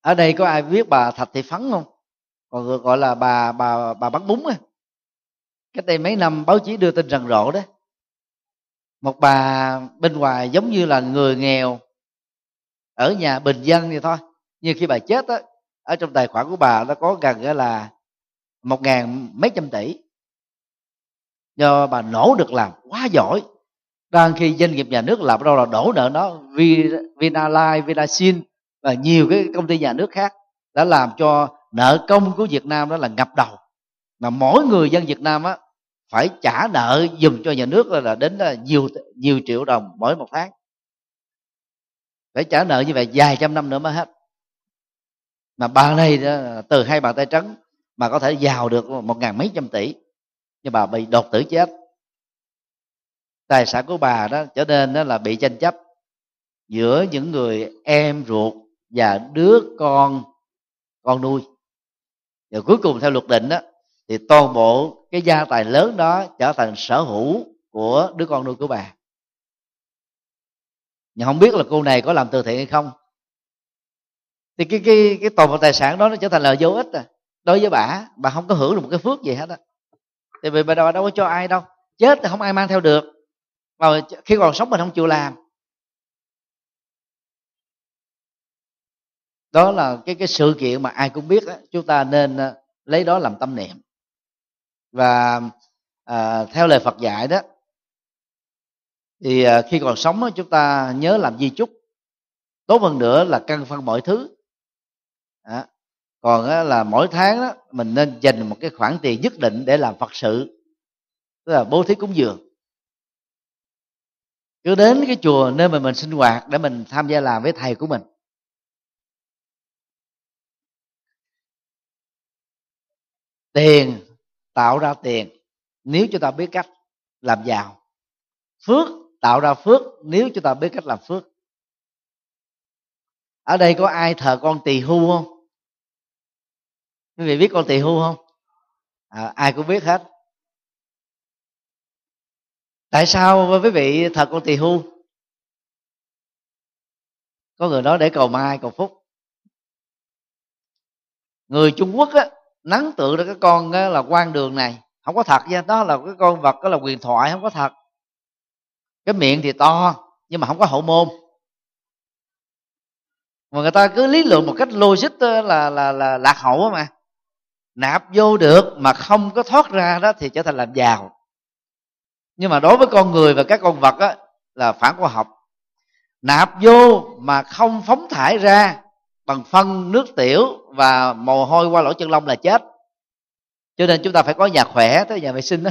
Ở đây có ai biết bà thạch thị phấn không? Còn gọi là bà bà bà bắn bún á cái đây mấy năm báo chí đưa tin rần rộ đó. Một bà bên ngoài giống như là người nghèo ở nhà bình dân vậy thôi. Nhưng khi bà chết á ở trong tài khoản của bà nó có gần là một ngàn mấy trăm tỷ. Do bà nỗ được làm quá giỏi. Đang khi doanh nghiệp nhà nước làm đâu là đổ nợ nó Vinalai, Vinasin và nhiều cái công ty nhà nước khác đã làm cho nợ công của Việt Nam đó là ngập đầu. Mà mỗi người dân Việt Nam á phải trả nợ dùm cho nhà nước là đến là nhiều nhiều triệu đồng mỗi một tháng. Phải trả nợ như vậy vài trăm năm nữa mới hết. Mà bà này à, từ hai bàn tay trắng mà có thể giàu được một ngàn mấy trăm tỷ, nhưng bà bị đột tử chết. Tài sản của bà đó trở nên đó là bị tranh chấp giữa những người em ruột và đứa con con nuôi. Và cuối cùng theo luật định đó, thì toàn bộ cái gia tài lớn đó trở thành sở hữu của đứa con nuôi của bà. Nhưng không biết là cô này có làm từ thiện hay không. Thì cái cái cái toàn bộ tài sản đó nó trở thành lời vô ích à. Đối với bà bà không có hưởng được một cái phước gì hết á. Tại vì bà đâu, đâu có cho ai đâu. Chết thì không ai mang theo được. Mà khi còn sống mình không chịu làm. Đó là cái cái sự kiện mà ai cũng biết đó, chúng ta nên à, lấy đó làm tâm niệm và à, theo lời Phật dạy đó thì à, khi còn sống đó, chúng ta nhớ làm di chúc. Tốt hơn nữa là căn phân mọi thứ. À, còn á, là mỗi tháng đó mình nên dành một cái khoản tiền nhất định để làm phật sự. Tức là bố thí cúng dường. Cứ đến cái chùa nơi mà mình sinh hoạt để mình tham gia làm với thầy của mình. Tiền tạo ra tiền nếu chúng ta biết cách làm giàu. Phước tạo ra phước nếu chúng ta biết cách làm phước. Ở đây có ai thờ con tỳ hưu không? Quý vị biết con tỳ hưu không? À, ai cũng biết hết. Tại sao quý vị thờ con tỳ hưu? Có người nói để cầu mai cầu phúc. Người trung quốc á nắng tượng ra cái con là quan đường này. Không có thật nha đó là cái con vật đó là quyền thoại không có thật. Cái miệng thì to nhưng mà không có hậu môn. Mà người ta cứ lý luận một cách logic là là là lạc hậu mà. Nạp vô được mà không có thoát ra đó thì trở thành làm giàu. Nhưng mà đối với con người và các con vật á, là phản khoa học. Nạp vô mà không phóng thải ra bằng phân nước tiểu và mồ hôi qua lỗ chân lông là chết. Cho nên chúng ta phải có nhà khỏe tới nhà vệ sinh đó.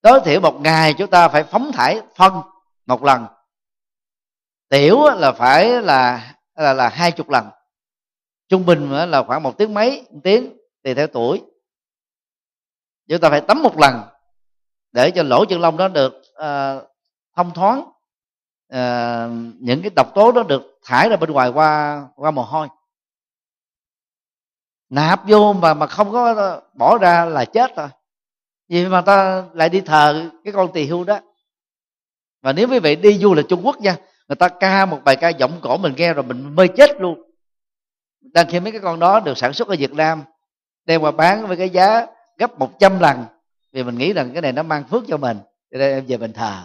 Tối thiểu một ngày chúng ta phải phóng thải phân một lần. Tiểu là phải là là là hai chục lần. Trung bình là khoảng một tiếng mấy một tiếng tùy theo tuổi. Chúng ta phải tắm một lần để cho lỗ chân lông đó được uh, thông thoáng à, những cái độc tố đó được thải ra bên ngoài qua qua mồ hôi. Nạp vô mà mà không có ờ, bỏ ra là chết rồi. Vì mà ta lại đi thờ cái con tỳ hưu đó. Và nếu quý vị đi du lịch trung quốc nha người ta ca một bài ca giọng cổ mình nghe rồi mình mê chết luôn. Đang khi mấy cái con đó được sản xuất ở việt nam đem qua bán với cái giá gấp 100 lần. Vì mình nghĩ rằng cái này nó mang phước cho mình cho nên em về mình thờ.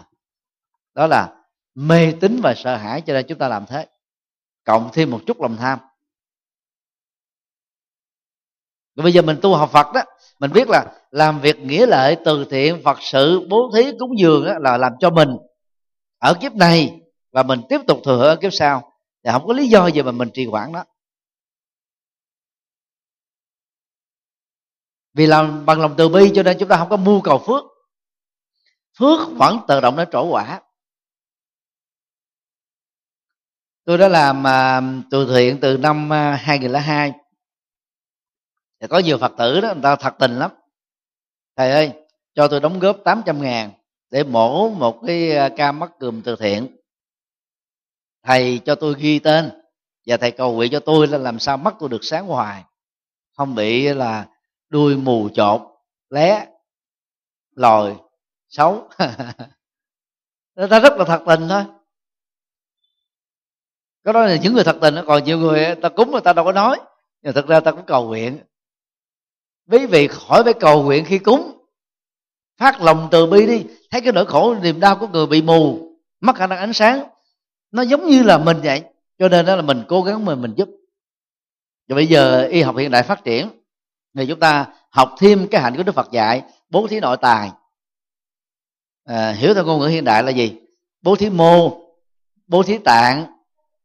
Đó là mê tín và sợ hãi cho nên chúng ta làm thế. Cộng thêm một chút lòng tham. Rồi bây giờ mình tu học Phật đó mình biết là làm việc nghĩa lợi từ thiện Phật sự bố thí cúng dường đó, là làm cho mình ở kiếp này và mình tiếp tục thừa hưởng ở kiếp sau. Thì không có lý do gì mà mình trì hoãn đó vì làm bằng lòng từ bi cho nên chúng ta không có mưu cầu phước. Phước vẫn tự động nó trổ quả. Tôi đã làm uh, từ thiện từ năm à, uh, 2002 thì có nhiều phật tử đó người ta thật tình lắm. Thầy ơi cho tôi đóng góp 800 ngàn để mổ một cái à, ca mắc cườm từ thiện. Thầy cho tôi ghi tên và thầy cầu nguyện cho tôi là làm sao mắt tôi được sáng hoài không bị là đuôi mù chột lé lòi xấu. Người ta rất là thật tình thôi có đó là những người thật tình còn nhiều người ta cúng người ta đâu có nói. Nhưng thật ra ta cũng cầu nguyện. Quý vị khỏi phải cầu nguyện khi cúng. Phát lòng từ bi đi. Thấy cái nỗi khổ niềm đau của người bị mù mất khả năng ánh sáng. Nó giống như là mình vậy. Cho nên đó là mình cố gắng mình mình giúp. Và bây giờ y học hiện đại phát triển thì chúng ta học thêm cái hạnh của đức phật dạy bố thí nội tài. À, hiểu theo ngôn ngữ hiện đại là gì? Bố thí mô bố thí tạng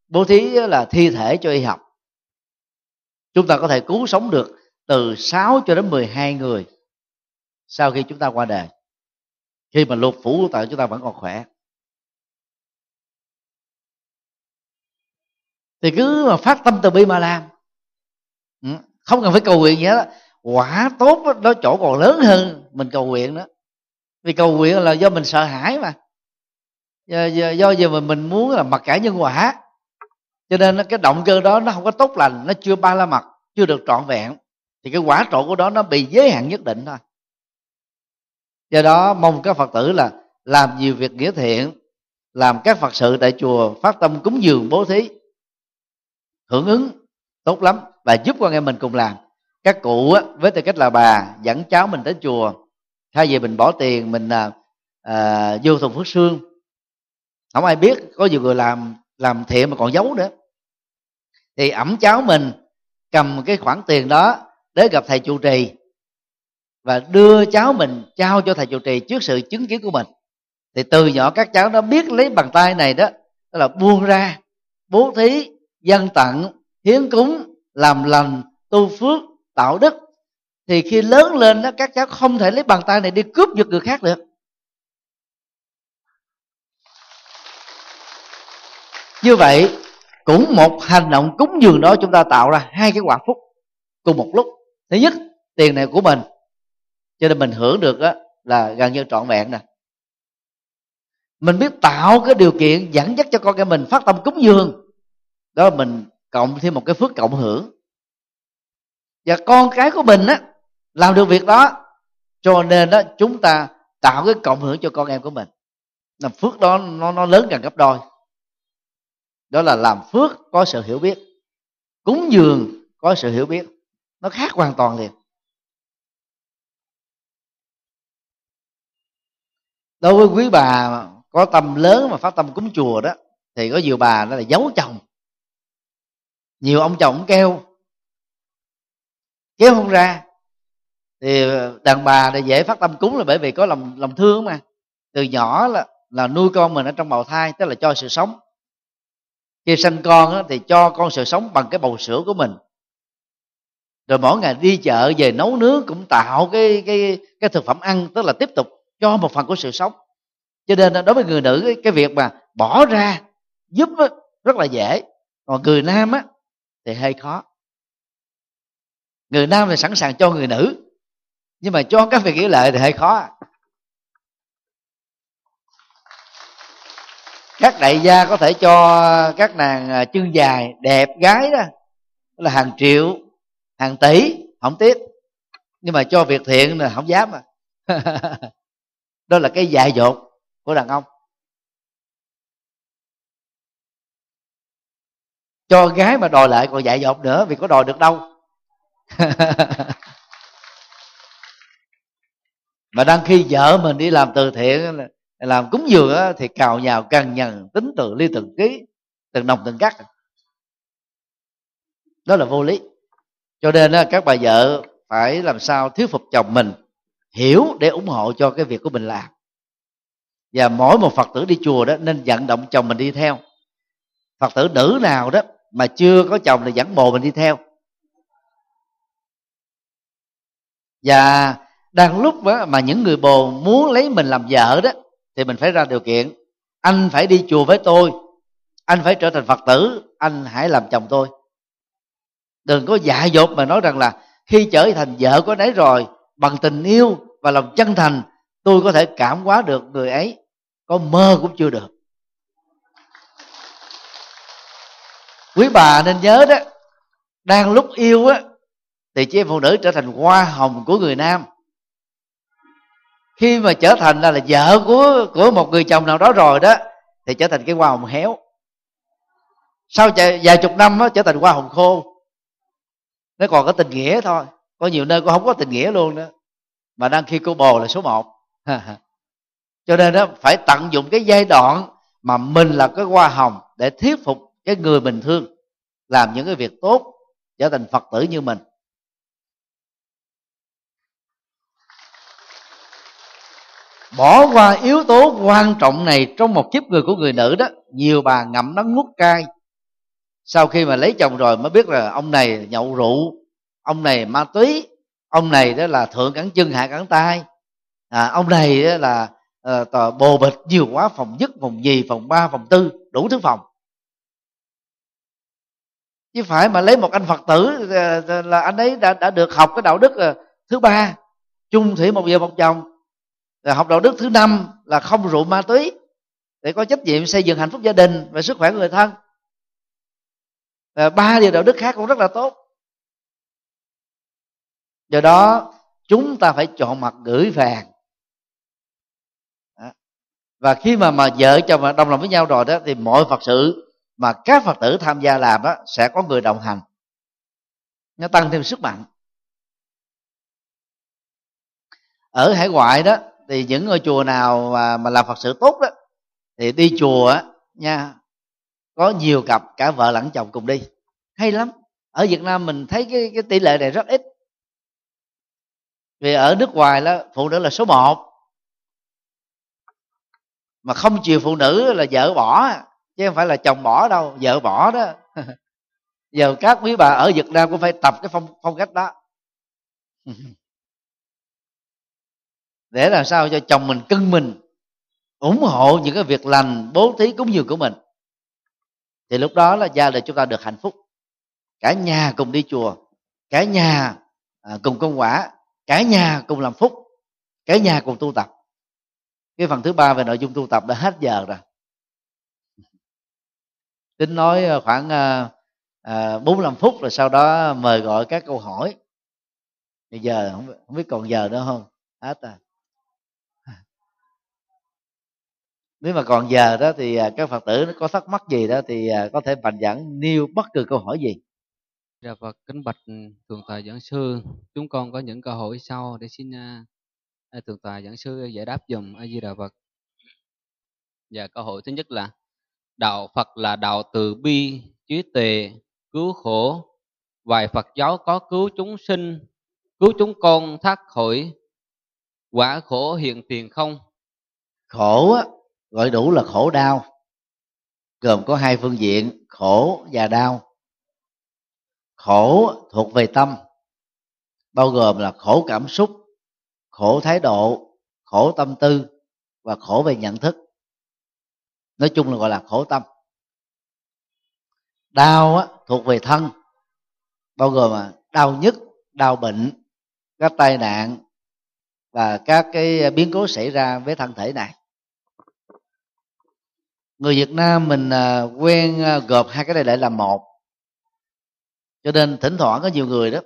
bố thí là thi thể cho y học. Chúng ta có thể cứu sống được từ 6 cho đến 12 người sau khi chúng ta qua đời. Khi mà lục phủ của tạng chúng ta vẫn còn khỏe. Thì cứ mà phát tâm từ bi mà làm. Ừ, không cần phải cầu nguyện gì hết quả tốt đó, đó chỗ còn lớn hơn mình cầu nguyện đó vì cầu nguyện là do mình sợ hãi mà. Do, do, do giờ mình mình muốn là mặc cả nhân quả cho nên cái động cơ đó nó không có tốt lành nó chưa ba la mặt chưa được trọn vẹn. Thì cái quả trộn của đó nó bị giới hạn nhất định thôi. Do đó mong các phật tử là làm nhiều việc nghĩa thiện làm các phật sự tại chùa phát tâm cúng dường bố thí hưởng ứng tốt lắm và giúp con em mình cùng làm. Các cụ á, với tư cách là bà dẫn cháu mình tới chùa thay vì mình bỏ tiền mình à, à, vô thùng phước xương không ai biết có nhiều người làm làm thiện mà còn giấu nữa thì ẩm cháu mình cầm cái khoản tiền đó để gặp thầy trụ trì và đưa cháu mình trao cho thầy trụ trì trước sự chứng kiến của mình. Thì từ nhỏ các cháu nó biết lấy bàn tay này đó đó là buông ra, bố thí dân tặng, hiến cúng, làm lành, tu phước, tạo đức. Thì khi lớn lên đó, các cháu không thể lấy bàn tay này đi cướp giật người khác được. Như vậy cũng một hành động cúng dường đó chúng ta tạo ra hai cái quả phúc cùng một lúc. Thứ nhất, tiền này của mình. Cho nên mình hưởng được đó là gần như trọn vẹn nè. Mình biết tạo cái điều kiện dẫn dắt cho con cái mình phát tâm cúng dường. Đó là mình cộng thêm một cái phước cộng hưởng. Và con cái của mình á, làm được việc đó, cho nên đó chúng ta tạo cái cộng hưởng cho con em của mình. Làm phước đó nó nó lớn gần gấp đôi đó là làm phước có sự hiểu biết. Cúng dường có sự hiểu biết. Nó khác hoàn toàn liền. Đối với quý bà có tâm lớn mà phát tâm cúng chùa đó, thì có nhiều bà đó là giấu chồng. Nhiều ông chồng kêu, kéo không ra. Thì đàn bà thì dễ phát tâm cúng là bởi vì có lòng lòng thương mà. Từ nhỏ là là nuôi con mình ở trong bào thai, tức là cho sự sống khi sanh con á, thì cho con sự sống bằng cái bầu sữa của mình. Rồi mỗi ngày đi chợ về nấu nướng cũng tạo cái cái cái thực phẩm ăn tức là tiếp tục cho một phần của sự sống. Cho nên đối với người nữ cái việc mà bỏ ra giúp rất là dễ. Còn người nam á thì hơi khó. Người nam thì sẵn sàng cho người nữ nhưng mà cho các việc nghĩa lệ thì hơi khó. Các đại gia có thể cho các nàng à, chân dài đẹp gái đó là hàng triệu, hàng tỷ, không tiếc. Nhưng mà cho việc thiện là không dám mà đó là cái dại dột của đàn ông. Cho gái mà đòi lại còn dại dột nữa, vì có đòi được đâu. Mà đang khi vợ mình đi làm từ thiện làm cúng dường thì cào nhào cằn nhằn tính từ ly từng ký từng đồng từng cắt đó là vô lý. Cho nên các bà vợ phải làm sao thuyết phục chồng mình hiểu để ủng hộ cho cái việc của mình làm. Và mỗi một phật tử đi chùa đó nên vận động chồng mình đi theo. Phật tử nữ nào đó mà chưa có chồng thì dẫn bồ mình đi theo. Và đang lúc đó, mà những người bồ muốn lấy mình làm vợ đó thì mình phải ra điều kiện. Anh phải đi chùa với tôi. Anh phải trở thành phật tử. Anh hãy làm chồng tôi. Đừng có dạ dột mà nói rằng là khi trở thành vợ của đấy rồi, bằng tình yêu và lòng chân thành, tôi có thể cảm hóa được người ấy. Có mơ cũng chưa được. Quý bà nên nhớ đó, đang lúc yêu á, thì chị em phụ nữ trở thành hoa hồng của người nam khi mà trở thành là, là vợ của của một người chồng nào đó rồi đó thì trở thành cái hoa hồng héo sau vài chục năm đó, trở thành hoa hồng khô. Nó còn có tình nghĩa thôi. Có nhiều nơi cũng không có tình nghĩa luôn đó. Mà đang khi cô bồ là số một. Cho nên đó phải tận dụng cái giai đoạn mà mình là cái hoa hồng để thuyết phục cái người bình thường làm những cái việc tốt trở thành phật tử như mình. Bỏ qua yếu tố quan trọng này trong một kiếp người của người nữ đó nhiều bà ngậm đắng nuốt cay. Sau khi mà lấy chồng rồi mới biết là ông này nhậu rượu ông này ma túy ông này đó là thượng cẳng chân hạ cẳng tay. À, ông này đó là uh, bồ bịch nhiều quá phòng nhất phòng nhì phòng ba phòng tư đủ thứ phòng. Chứ phải mà lấy một anh phật tử ờ, là anh ấy đã đã được học cái đạo đức ờ, thứ ba chung thủy một vợ một chồng là học đạo đức thứ năm là không rượu ma túy để có trách nhiệm xây dựng hạnh phúc gia đình và sức khỏe người thân. Và ba điều đạo đức khác cũng rất là tốt. Do đó, chúng ta phải chọn mặt gửi vàng. Và khi mà mà vợ chồng mà đồng lòng với nhau rồi đó, thì mọi phật sự mà các phật tử tham gia làm đó sẽ có người đồng hành. Nó tăng thêm sức mạnh. Ở hải ngoại đó thì những ngôi chùa nào mà, mà làm phật sự tốt đó thì đi chùa á nha có nhiều cặp cả vợ lẫn chồng cùng đi. Hay lắm. Ở việt nam mình thấy cái, cái tỷ lệ này rất ít. Vì ở nước ngoài đó phụ nữ là số một. Mà không chiều phụ nữ là vợ bỏ chứ không phải là chồng bỏ đâu vợ bỏ đó. Giờ các quý bà ở việt nam cũng phải tập cái phong phong cách đó. để làm sao cho chồng mình cưng mình ủng hộ những cái việc lành bố thí cúng dường của mình. Thì lúc đó là gia đình chúng ta được hạnh phúc. Cả nhà cùng đi chùa cả nhà à, cùng công quả cả nhà cùng làm phúc cả nhà cùng tu tập. Cái phần thứ ba về nội dung tu tập đã hết giờ rồi. Tính nói à, khoảng à, bốn năm phút rồi sau đó mời gọi các câu hỏi. Bây giờ không, không biết còn giờ nữa không? Hết à. Nếu mà còn giờ đó thì các phật tử có thắc mắc gì đó thì có thể mạnh dẫn nêu bất cứ câu hỏi gì Dạ Phật kính bạch thượng tọa giảng sư, chúng con có những câu hỏi sau để xin uh, thượng tọa giảng sư giải đáp dùm a di đà Phật. Dạ câu hỏi thứ nhất là đạo Phật là đạo từ bi, trí tuệ, cứu khổ. Vài Phật giáo có cứu chúng sinh, cứu chúng con thoát khỏi quả khổ hiện tiền không? Khổ á, gọi đủ là khổ đau, gồm có hai phương diện khổ và đau. Khổ thuộc về tâm bao gồm là khổ cảm xúc khổ thái độ khổ tâm tư và khổ về nhận thức. Nói chung là gọi là khổ tâm. Đau á, thuộc về thân bao gồm là đau nhức đau bệnh các tai nạn và các cái biến cố xảy ra với thân thể này người Việt Nam mình à, quen à, gộp hai cái này lại làm một. Cho nên thỉnh thoảng có nhiều người đó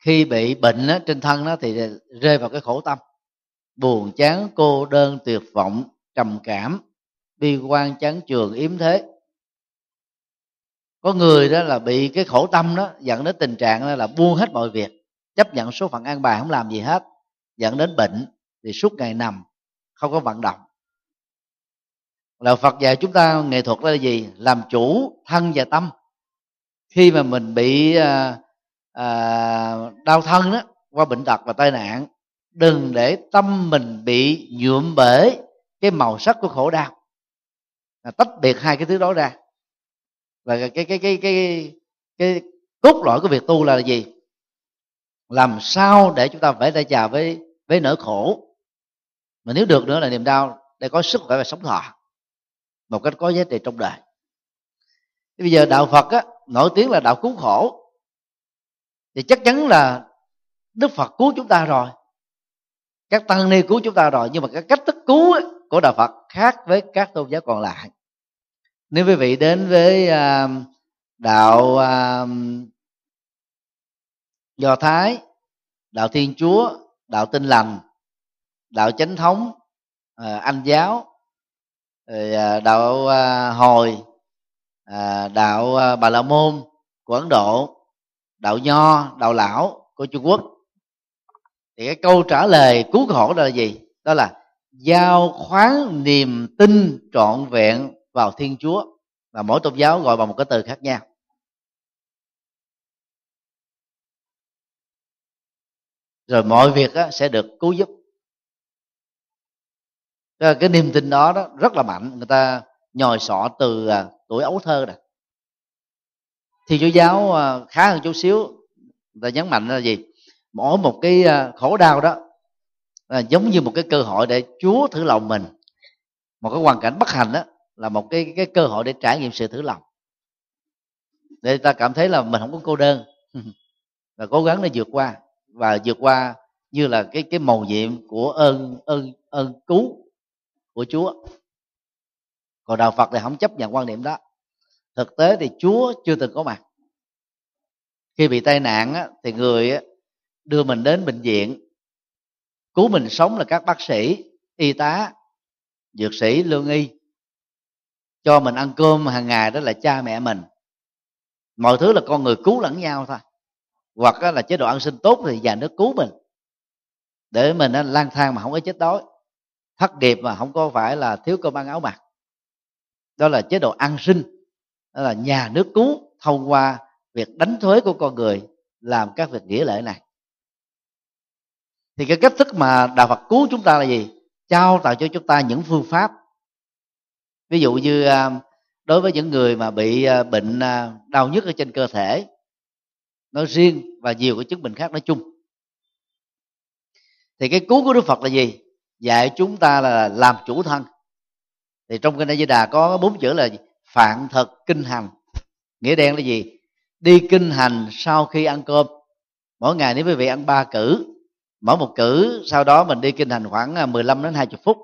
khi bị bệnh đó, trên thân đó thì rơi vào cái khổ tâm. Buồn chán cô đơn tuyệt vọng trầm cảm bi quan chán trường yếm thế. Có người đó là bị cái khổ tâm đó dẫn đến tình trạng đó là buông hết mọi việc chấp nhận số phận an bài không làm gì hết dẫn đến bệnh thì suốt ngày nằm không có vận động là phật dạy chúng ta nghệ thuật là gì? Làm chủ thân và tâm. Khi mà mình bị à, à, đau thân đó qua bệnh tật và tai nạn đừng để tâm mình bị nhuộm bể cái màu sắc của khổ đau. Là tách biệt hai cái thứ đó ra. Và cái cái cái cái cái, cái cốt lõi của việc tu là gì? Làm sao để chúng ta phải tay chào với với nỗi khổ? Mà nếu được nữa là niềm đau để có sức khỏe và sống thọ một cách có giá trị trong đời. Bây giờ đạo phật á, nổi tiếng là đạo cứu khổ. Thì chắc chắn là đức phật cứu chúng ta rồi. Các tăng ni cứu chúng ta rồi nhưng mà cái cách thức cứu ấy, của đạo phật khác với các tôn giáo còn lại. Nếu quý vị đến với uh, đạo uh, do thái đạo thiên chúa đạo tinh lành đạo chánh thống uh, anh giáo rồi à, đạo à, hồi à, đạo bà la môn của ấn độ, đạo nho, đạo lão của trung quốc. Thì cái câu trả lời cứu khổ đó là gì? Đó là giao khoán niềm tin trọn vẹn vào thiên chúa. Và mỗi tôn giáo gọi bằng một cái từ khác nhau. Rồi mọi việc sẽ được cứu giúp. Ờ, cái niềm tin đó, đó rất là mạnh. Người ta nhồi sọ từ à, tuổi ấu thơ này thì chúa giáo à, khá hơn chút xíu. Người ta nhấn mạnh là gì? Mỗi một cái à, khổ đau đó là giống như một cái cơ hội để chúa thử lòng mình. Một cái hoàn cảnh bất hạnh đó là một cái cái cơ hội để trải nghiệm sự thử lòng. Để ta cảm thấy là mình không có cô đơn. Và cố gắng để vượt qua. Và vượt qua như là cái cái mầu nhiệm của ơn ơn ơn cứu của Chúa. Còn đạo Phật thì không chấp nhận quan điểm đó. Thực tế thì Chúa chưa từng có mặt. Khi bị tai nạn á, thì người á, đưa mình đến bệnh viện cứu mình sống là các bác sĩ y tá dược sĩ lương y cho mình ăn cơm hàng ngày đó là cha mẹ mình. Mọi thứ là con người cứu lẫn nhau thôi. Hoặc là chế độ ăn sinh tốt thì nhà nước cứu mình để mình lang thang mà không có chết đói thất nghiệp mà không có phải là thiếu cơm ăn áo mặc. Đó là chế độ ăn sinh, đó là nhà nước cứu thông qua việc đánh thuế của con người làm các việc nghĩa lễ này. Thì cái cách thức mà đạo phật cứu chúng ta là gì? Trao tạo cho chúng ta những phương pháp. Ví dụ như à, đối với những người mà bị à, bệnh à, đau nhức ở trên cơ thể, nói riêng và nhiều cái chứng bệnh khác nói chung. Thì cái cứu của đức phật là gì? Dạy chúng ta là làm chủ thân. Thì trong kinh A Di Đà có bốn chữ là phạn thật kinh hành. Nghĩa đen là gì? Đi kinh hành sau khi ăn cơm. Mỗi ngày nếu quý vị ăn ba cử mỗi một cử sau đó mình đi kinh hành khoảng à, 15 đến 20 phút.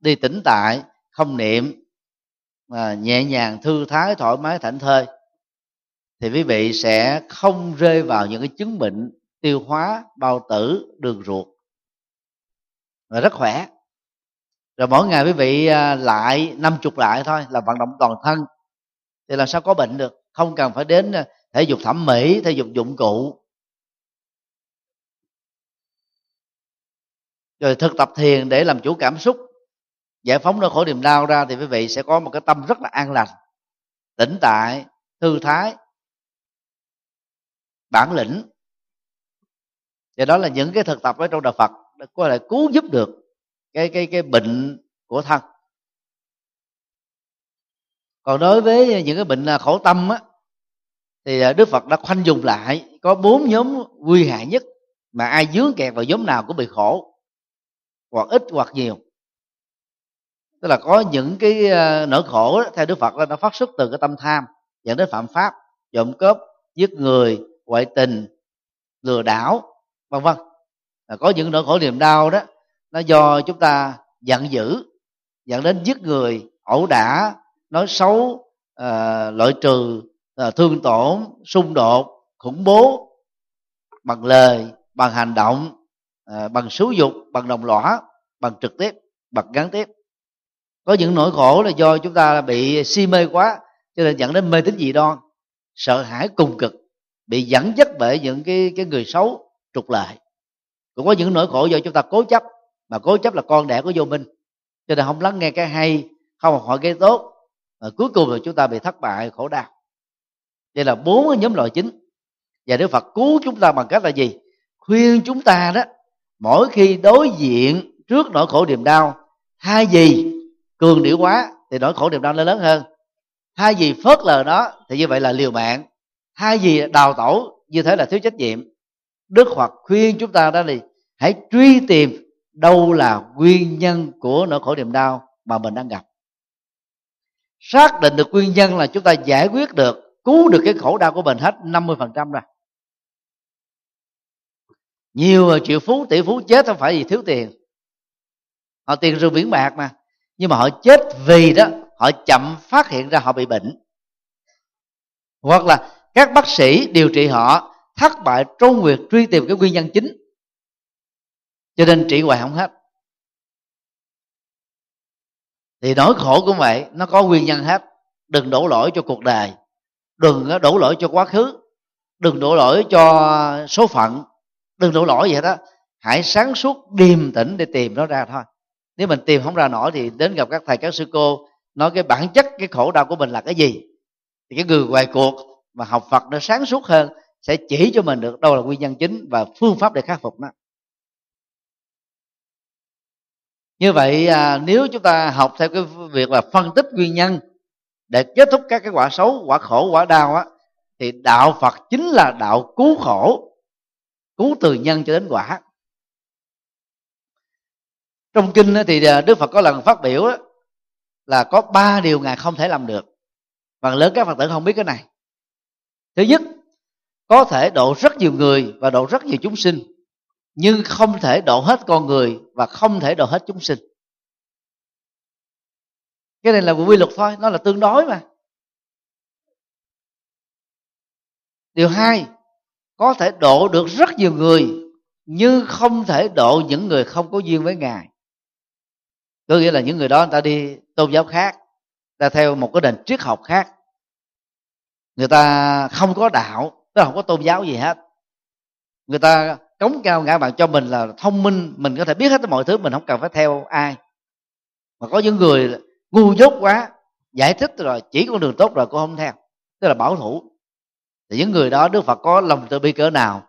Đi tĩnh tại, không niệm mà nhẹ nhàng thư thái thoải mái thảnh thơi, thì quý vị sẽ không rơi vào những cái chứng bệnh tiêu hóa bao tử, đường ruột và rất khỏe. Rồi mỗi ngày quý vị à, lại năm chục lại thôi là vận động toàn thân. Thì làm sao có bệnh được? Không cần phải đến à, thể dục thẩm mỹ, thể dục dụng cụ. Rồi thực tập thiền để làm chủ cảm xúc. Giải phóng nỗi khổ niềm đau ra thì quý vị sẽ có một cái tâm rất là an lành, tĩnh tại, thư thái, bản lĩnh. Và đó là những cái thực tập ở trong đạo Phật có thể cứu giúp được cái cái cái bệnh của thân. Còn đối với những cái bệnh à, khổ tâm á thì à, Đức Phật đã khoanh dùng lại có bốn nhóm nguy hại nhất mà ai dướng kẹt vào nhóm nào cũng bị khổ hoặc ít hoặc nhiều. Tức là có những cái à, nỗi khổ đó, theo đức phật đó, nó phát xuất từ cái tâm tham dẫn đến phạm pháp trộm cướp giết người ngoại tình lừa đảo vân vân có những nỗi khổ niềm đau đó nó do chúng ta giận dữ dẫn đến giết người ẩu đả nói xấu uh, loại trừ uh, thương tổn xung đột khủng bố bằng lời bằng hành động uh, bằng xúi dục bằng đồng lõa bằng trực tiếp bằng gián tiếp. Có những nỗi khổ là do chúng ta bị si mê quá cho nên dẫn đến mê tín dị đoan sợ hãi cùng cực bị dẫn dắt bởi những cái cái người xấu trục lợi cũng có những nỗi khổ do chúng ta cố chấp, mà cố chấp là con đẻ của vô minh. Cho nên không lắng nghe cái hay, không học hỏi cái tốt và cuối cùng là chúng ta bị thất bại, khổ đau. Đây là bốn cái nhóm loại chính. Và đức phật cứu chúng ta bằng cách là gì? Khuyên chúng ta đó, mỗi khi đối diện trước nỗi khổ niềm đau hai gì cường điệu quá thì nỗi khổ niềm đau nó lớn hơn. Hai gì phớt lờ nó thì như vậy là liều mạng. Hai gì đào tổ như thế là thiếu trách nhiệm. Đức phật khuyên chúng ta đó là hãy truy tìm đâu là nguyên nhân của nỗi khổ niềm đau mà mình đang gặp. Xác định được nguyên nhân là chúng ta giải quyết được, cứu được cái khổ đau của mình hết 50% rồi. Nhiều triệu phú, tỷ phú chết không phải vì thiếu tiền. Họ tiền rượu biển bạc mà. Nhưng mà họ chết vì đó, họ chậm phát hiện ra họ bị bệnh. Hoặc là các bác sĩ điều trị họ thất bại trong việc truy tìm cái nguyên nhân chính cho nên trị hoài không hết. Thì nỗi khổ cũng vậy nó có nguyên nhân hết. Đừng đổ lỗi cho cuộc đời. Đừng đổ lỗi cho quá khứ. Đừng đổ lỗi cho số phận. Đừng đổ lỗi vậy đó hãy sáng suốt, điềm tĩnh để tìm nó ra thôi. Nếu mình tìm không ra nổi thì đến gặp các thầy, các sư cô, nói cái bản chất, cái khổ đau của mình là cái gì? Thì cái người ngoài cuộc mà học phật nó sáng suốt hơn, sẽ chỉ cho mình được đâu là nguyên nhân chính và phương pháp để khắc phục nó. Như vậy à, nếu chúng ta học theo cái việc là phân tích nguyên nhân để kết thúc các cái quả xấu quả khổ quả đau á thì đạo phật chính là đạo cứu khổ cứu từ nhân cho đến quả. Trong kinh thì à, đức phật có lần phát biểu đó, là có ba điều ngài không thể làm được. Phần lớn các phật tử không biết cái này. Thứ nhất có thể độ rất nhiều người và độ rất nhiều chúng sinh nhưng không thể độ hết con người và không thể độ hết chúng sinh. Cái này là quy luật thôi, nó là tương đối mà. Điều hai, có thể độ được rất nhiều người, nhưng không thể độ những người không có duyên với ngài. Có nghĩa là những người đó người ta đi tôn giáo khác ta theo một cái nền triết học khác. Người ta không có đạo, tức là không có tôn giáo gì hết. Người ta cống cao ngã bạn cho mình là thông minh, mình có thể biết hết mọi thứ, mình không cần phải theo ai. Mà có những người ngu dốt quá, giải thích rồi, chỉ con đường tốt rồi cô không theo, tức là bảo thủ. Thì những người đó, đức phật có lòng từ bi cỡ nào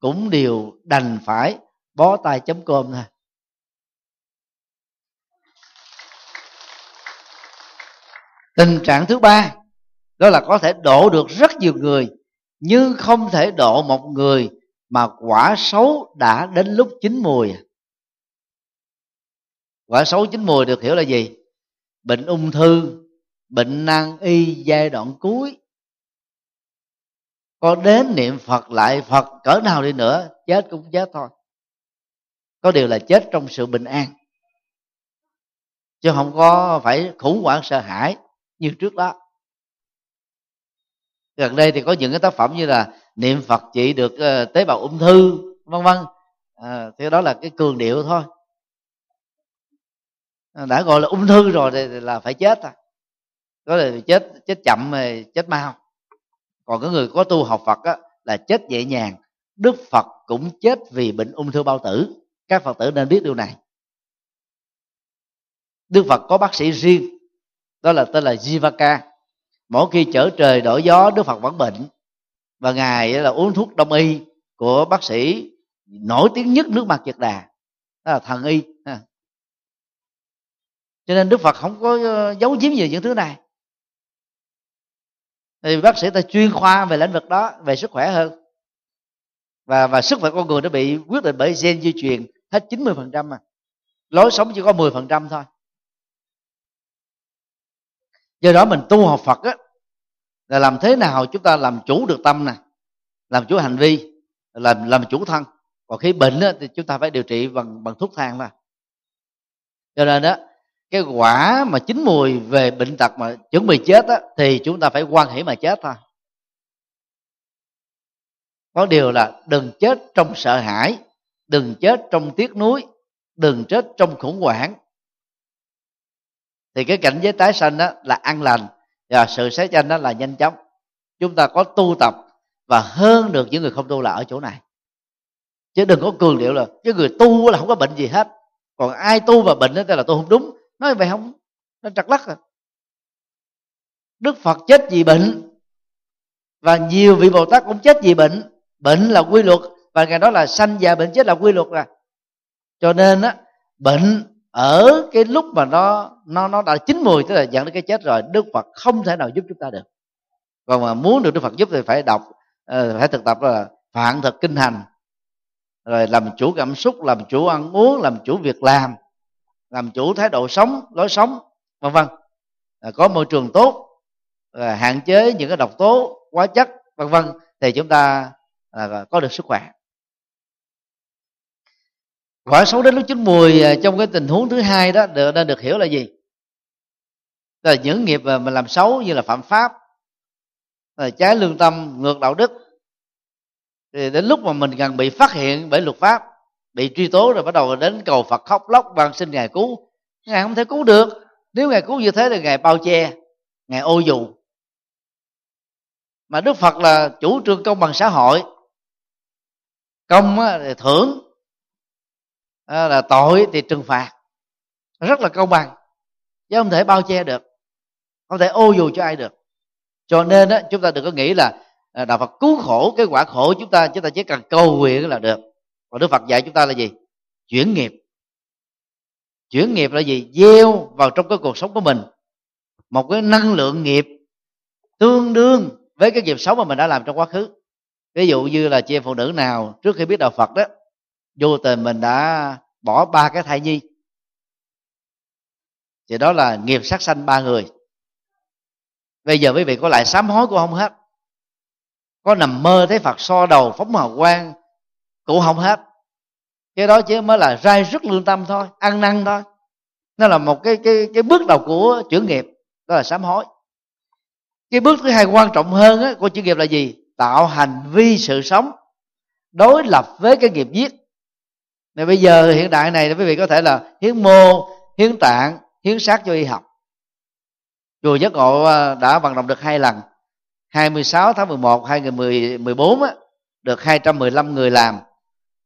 cũng đều đành phải bó tay chấm cơm thôi. Tình trạng thứ ba, đó là có thể độ được rất nhiều người, nhưng không thể độ một người mà quả xấu đã đến lúc chín mùi. Quả xấu chín mùi được hiểu là gì? Bệnh ung thư, bệnh nan y giai đoạn cuối. Có đến niệm phật lại, phật cỡ nào đi nữa, chết cũng chết thôi. Có điều là chết trong sự bình an. Chứ không có phải khủng hoảng sợ hãi như trước đó. Gần đây thì có những cái tác phẩm như là niệm phật trị được uh, tế bào ung thư vân vân. À, thì đó là cái cường điệu thôi. Ờ, đã gọi là ung thư rồi thì là phải chết à. Có là chết chết chậm chết mau. Còn cái người có tu học phật á, là chết nhẹ nhàng. Đức phật cũng chết vì bệnh ung thư bao tử. Các phật tử nên biết điều này. Đức phật có bác sĩ riêng đó là tên là jivaka. Mỗi khi chở trời đổi gió đức phật vẫn bệnh và ngài là uống thuốc đông y của bác sĩ nổi tiếng nhất nước mặt nhật đà, đó là thần y cho nên đức phật không có ờ, giấu giếm gì những thứ này. Thì bác sĩ ta chuyên khoa về lĩnh vực đó, về sức khỏe hơn. Và và sức khỏe con người nó bị quyết định bởi gen di truyền hết 90% mà lối sống chỉ có 10% thôi. Do đó mình tu học Phật á là làm thế nào chúng ta làm chủ được tâm này, làm chủ hành vi làm làm chủ thân. Còn khi bệnh đó, thì chúng ta phải điều trị bằng bằng thuốc thang thôi cho nên đó cái quả mà chín mùi về bệnh tật mà chuẩn bị chết đó, thì chúng ta phải quan hệ mà chết thôi. Có điều là đừng chết trong sợ hãi đừng chết trong tiếc nuối đừng chết trong khủng hoảng. Thì cái cảnh giới tái sanh đó là an lành và sự sáng tranh đó là nhanh chóng. Chúng ta có tu tập và hơn được những người không tu là ở chỗ này. Chứ đừng có cường điệu là cái người tu là không có bệnh gì hết. Còn ai tu và bệnh đó là tôi không đúng. Nói vậy không? Nó trật lắc à. Đức phật chết vì bệnh. Và nhiều vị bồ tát cũng chết vì bệnh. Bệnh là quy luật. Và ngày đó là sanh già bệnh chết là quy luật à. Cho nên á, bệnh ở cái lúc mà nó nó nó đã chín mùi tức là dẫn đến cái chết rồi, đức phật không thể nào giúp chúng ta được. Còn mà muốn được đức phật giúp thì phải đọc ờ, phải thực tập là phạn thực kinh hành. Rồi làm chủ cảm xúc, làm chủ ăn uống, làm chủ việc làm làm chủ thái độ sống, lối sống, vân vân. Có môi trường tốt hạn chế những cái độc tố, hóa chất, vân vân. Thì chúng ta à, có được sức khỏe quả xấu đến lúc chín mùi à, trong cái tình huống thứ hai đó, được, nên được hiểu là gì? Là những nghiệp mà mình làm xấu như là phạm pháp, là trái lương tâm, ngược đạo đức. Thì đến lúc mà mình gần bị phát hiện bởi luật pháp, bị truy tố rồi bắt đầu đến cầu phật khóc lóc van xin ngài cứu, ngài không thể cứu được. Nếu ngài cứu như thế thì ngài bao che, ngài ô dù. Mà đức phật là chủ trương công bằng xã hội. Công thì thưởng Ờ, là tội thì trừng phạt. Rất là công bằng. Chứ không thể bao che được. Không thể ô dù cho ai được. Cho nên đó, chúng ta đừng có nghĩ là à, đạo phật cứu khổ cái quả khổ chúng ta chúng ta chỉ cần cầu nguyện là được. Còn đức phật dạy chúng ta là gì? Chuyển nghiệp. Chuyển nghiệp là gì? Gieo vào trong cái cuộc sống của mình một cái năng lượng nghiệp tương đương với cái nghiệp xấu mà mình đã làm trong quá khứ. Ví dụ như là chị em phụ nữ nào trước khi biết đạo phật đó vô tình mình đã bỏ ba cái thai nhi. Thì đó là nghiệp sát sanh ba người. Bây giờ quý vị có lại sám hối cũng không hết. Có nằm mơ thấy phật so đầu phóng hào quang cũng không hết. Cái đó chỉ mới là rai rất lương tâm thôi ăn năn thôi. Nó là một cái cái cái bước đầu của chuyển nghiệp đó là sám hối. Cái bước thứ hai quan trọng hơn á, của chuyển nghiệp là gì? Tạo hành vi sự sống đối lập với cái nghiệp giết nên bây giờ hiện đại này quý vị có thể là hiến mô hiến tạng hiến xác cho y học. Chùa giác ngộ à, đã vận động được hai lần. 26 tháng 11 2014 á, được 215 người làm.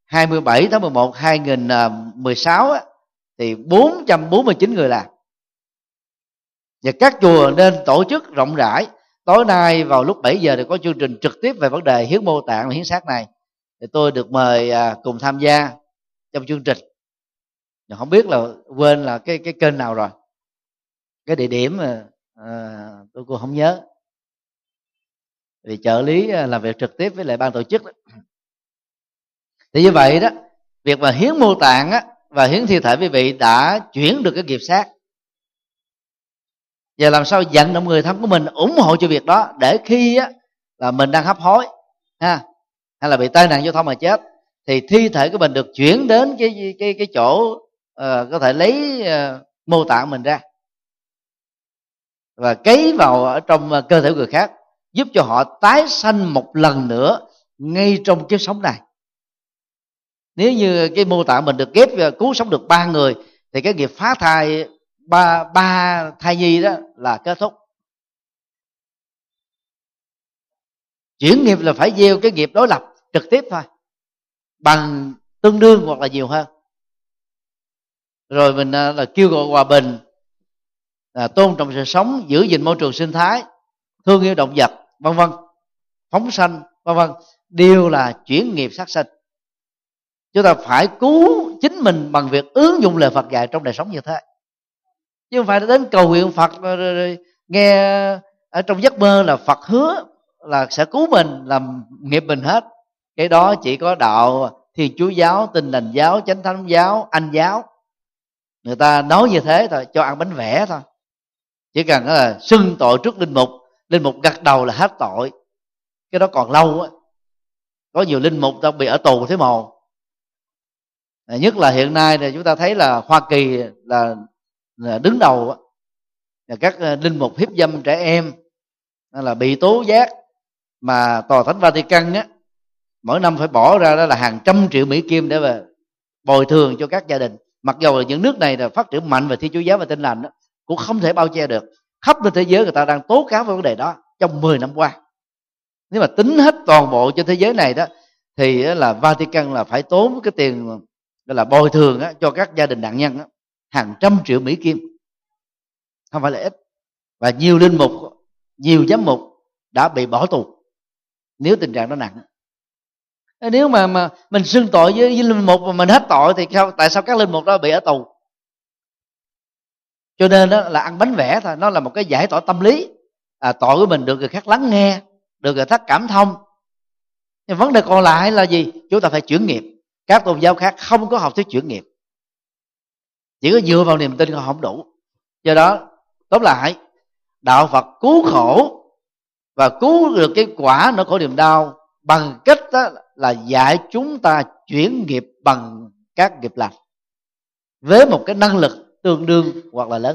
27 tháng 11 2016 à, á, thì 449 người làm. Và các chùa nên tổ chức rộng rãi. Tối nay vào lúc 7 giờ thì có chương trình trực tiếp về vấn đề hiến mô tạng và hiến xác này. Thì tôi được mời à, cùng tham gia trong chương trình. Nhưng không biết là quên là cái cái kênh nào rồi. Cái địa điểm mà à, tôi cũng không nhớ. Vì trợ lý à, làm việc trực tiếp với lại ban tổ chức đó. thì như vậy đó việc mà hiến mô tạng á, và hiến thi thể quý vị đã chuyển được cái nghiệp sát. Và làm sao dẫn động người thân của mình ủng hộ cho việc đó để khi á, là mình đang hấp hối ha? Hay là bị tai nạn giao thông mà chết? Thì thi thể của mình được chuyển đến cái cái cái chỗ uh, có thể lấy uh, mô tạng mình ra. Và cấy vào ở trong uh, cơ thể người khác giúp cho họ tái sanh một lần nữa ngay trong kiếp sống này. Nếu như cái mô tạng mình được ghép cứu sống được ba người thì cái nghiệp phá thai ba ba thai nhi đó là kết thúc. Chuyển nghiệp là phải gieo cái nghiệp đối lập trực tiếp thôi bằng tương đương hoặc là nhiều hơn. Rồi mình à, là kêu gọi hòa bình là tôn trọng sự sống giữ gìn môi trường sinh thái thương yêu động vật vân vân. Phóng sanh vân vân. Đều là chuyển nghiệp sát sinh. Chúng ta phải cứu chính mình bằng việc ứng dụng lời Phật dạy trong đời sống như thế. Chứ không phải đến cầu nguyện Phật rồi, rồi, rồi, nghe ở trong giấc mơ là Phật hứa là sẽ cứu mình làm nghiệp mình hết cái đó chỉ có đạo thiên chúa giáo tinh lành giáo chánh thánh giáo anh giáo. Người ta nói như thế thôi cho ăn bánh vẽ thôi. Chỉ cần là xưng tội trước linh mục linh mục gật đầu là hết tội. Cái đó còn lâu á. Có nhiều linh mục ta bị ở tù thế mồ nhất là hiện nay thì chúng ta thấy là hoa kỳ là, là đứng đầu á. Là các ờ, linh mục hiếp dâm trẻ em là bị tố giác mà tòa thánh Vatican á mỗi năm phải bỏ ra đó là hàng trăm triệu mỹ kim để mà bồi thường cho các gia đình. Mặc dù là những nước này là phát triển mạnh về thiên chúa giáo và tinh lành đó, cũng không thể bao che được. Khắp trên thế giới người ta đang tố cáo về vấn đề đó trong 10 năm qua. Nếu mà tính hết toàn bộ trên thế giới này đó thì là Vatican là phải tốn cái tiền gọi là bồi thường á, cho các gia đình nạn nhân á, hàng trăm triệu mỹ kim. Không phải là ít. Và nhiều linh mục nhiều giám mục đã bị bỏ tù nếu tình trạng đó nặng nếu mà mà mình xưng tội với, với linh mục mà mình hết tội thì sao tại sao các linh mục đó bị ở tù? Cho nên đó là ăn bánh vẽ thôi nó là một cái giải tỏa tâm lý. À, tội của mình được người khác lắng nghe được người khác cảm thông. Nhưng vấn đề còn lại là gì? Chúng ta phải chuyển nghiệp. Các tôn giáo khác không có học thuyết chuyển nghiệp. Chỉ có dựa vào niềm tin không không đủ. Do đó tóm lại đạo phật cứu khổ và cứu được cái quả nỗi khổ niềm đau bằng cách đó là dạy chúng ta chuyển nghiệp bằng các nghiệp lành với một cái năng lực tương đương hoặc là lớn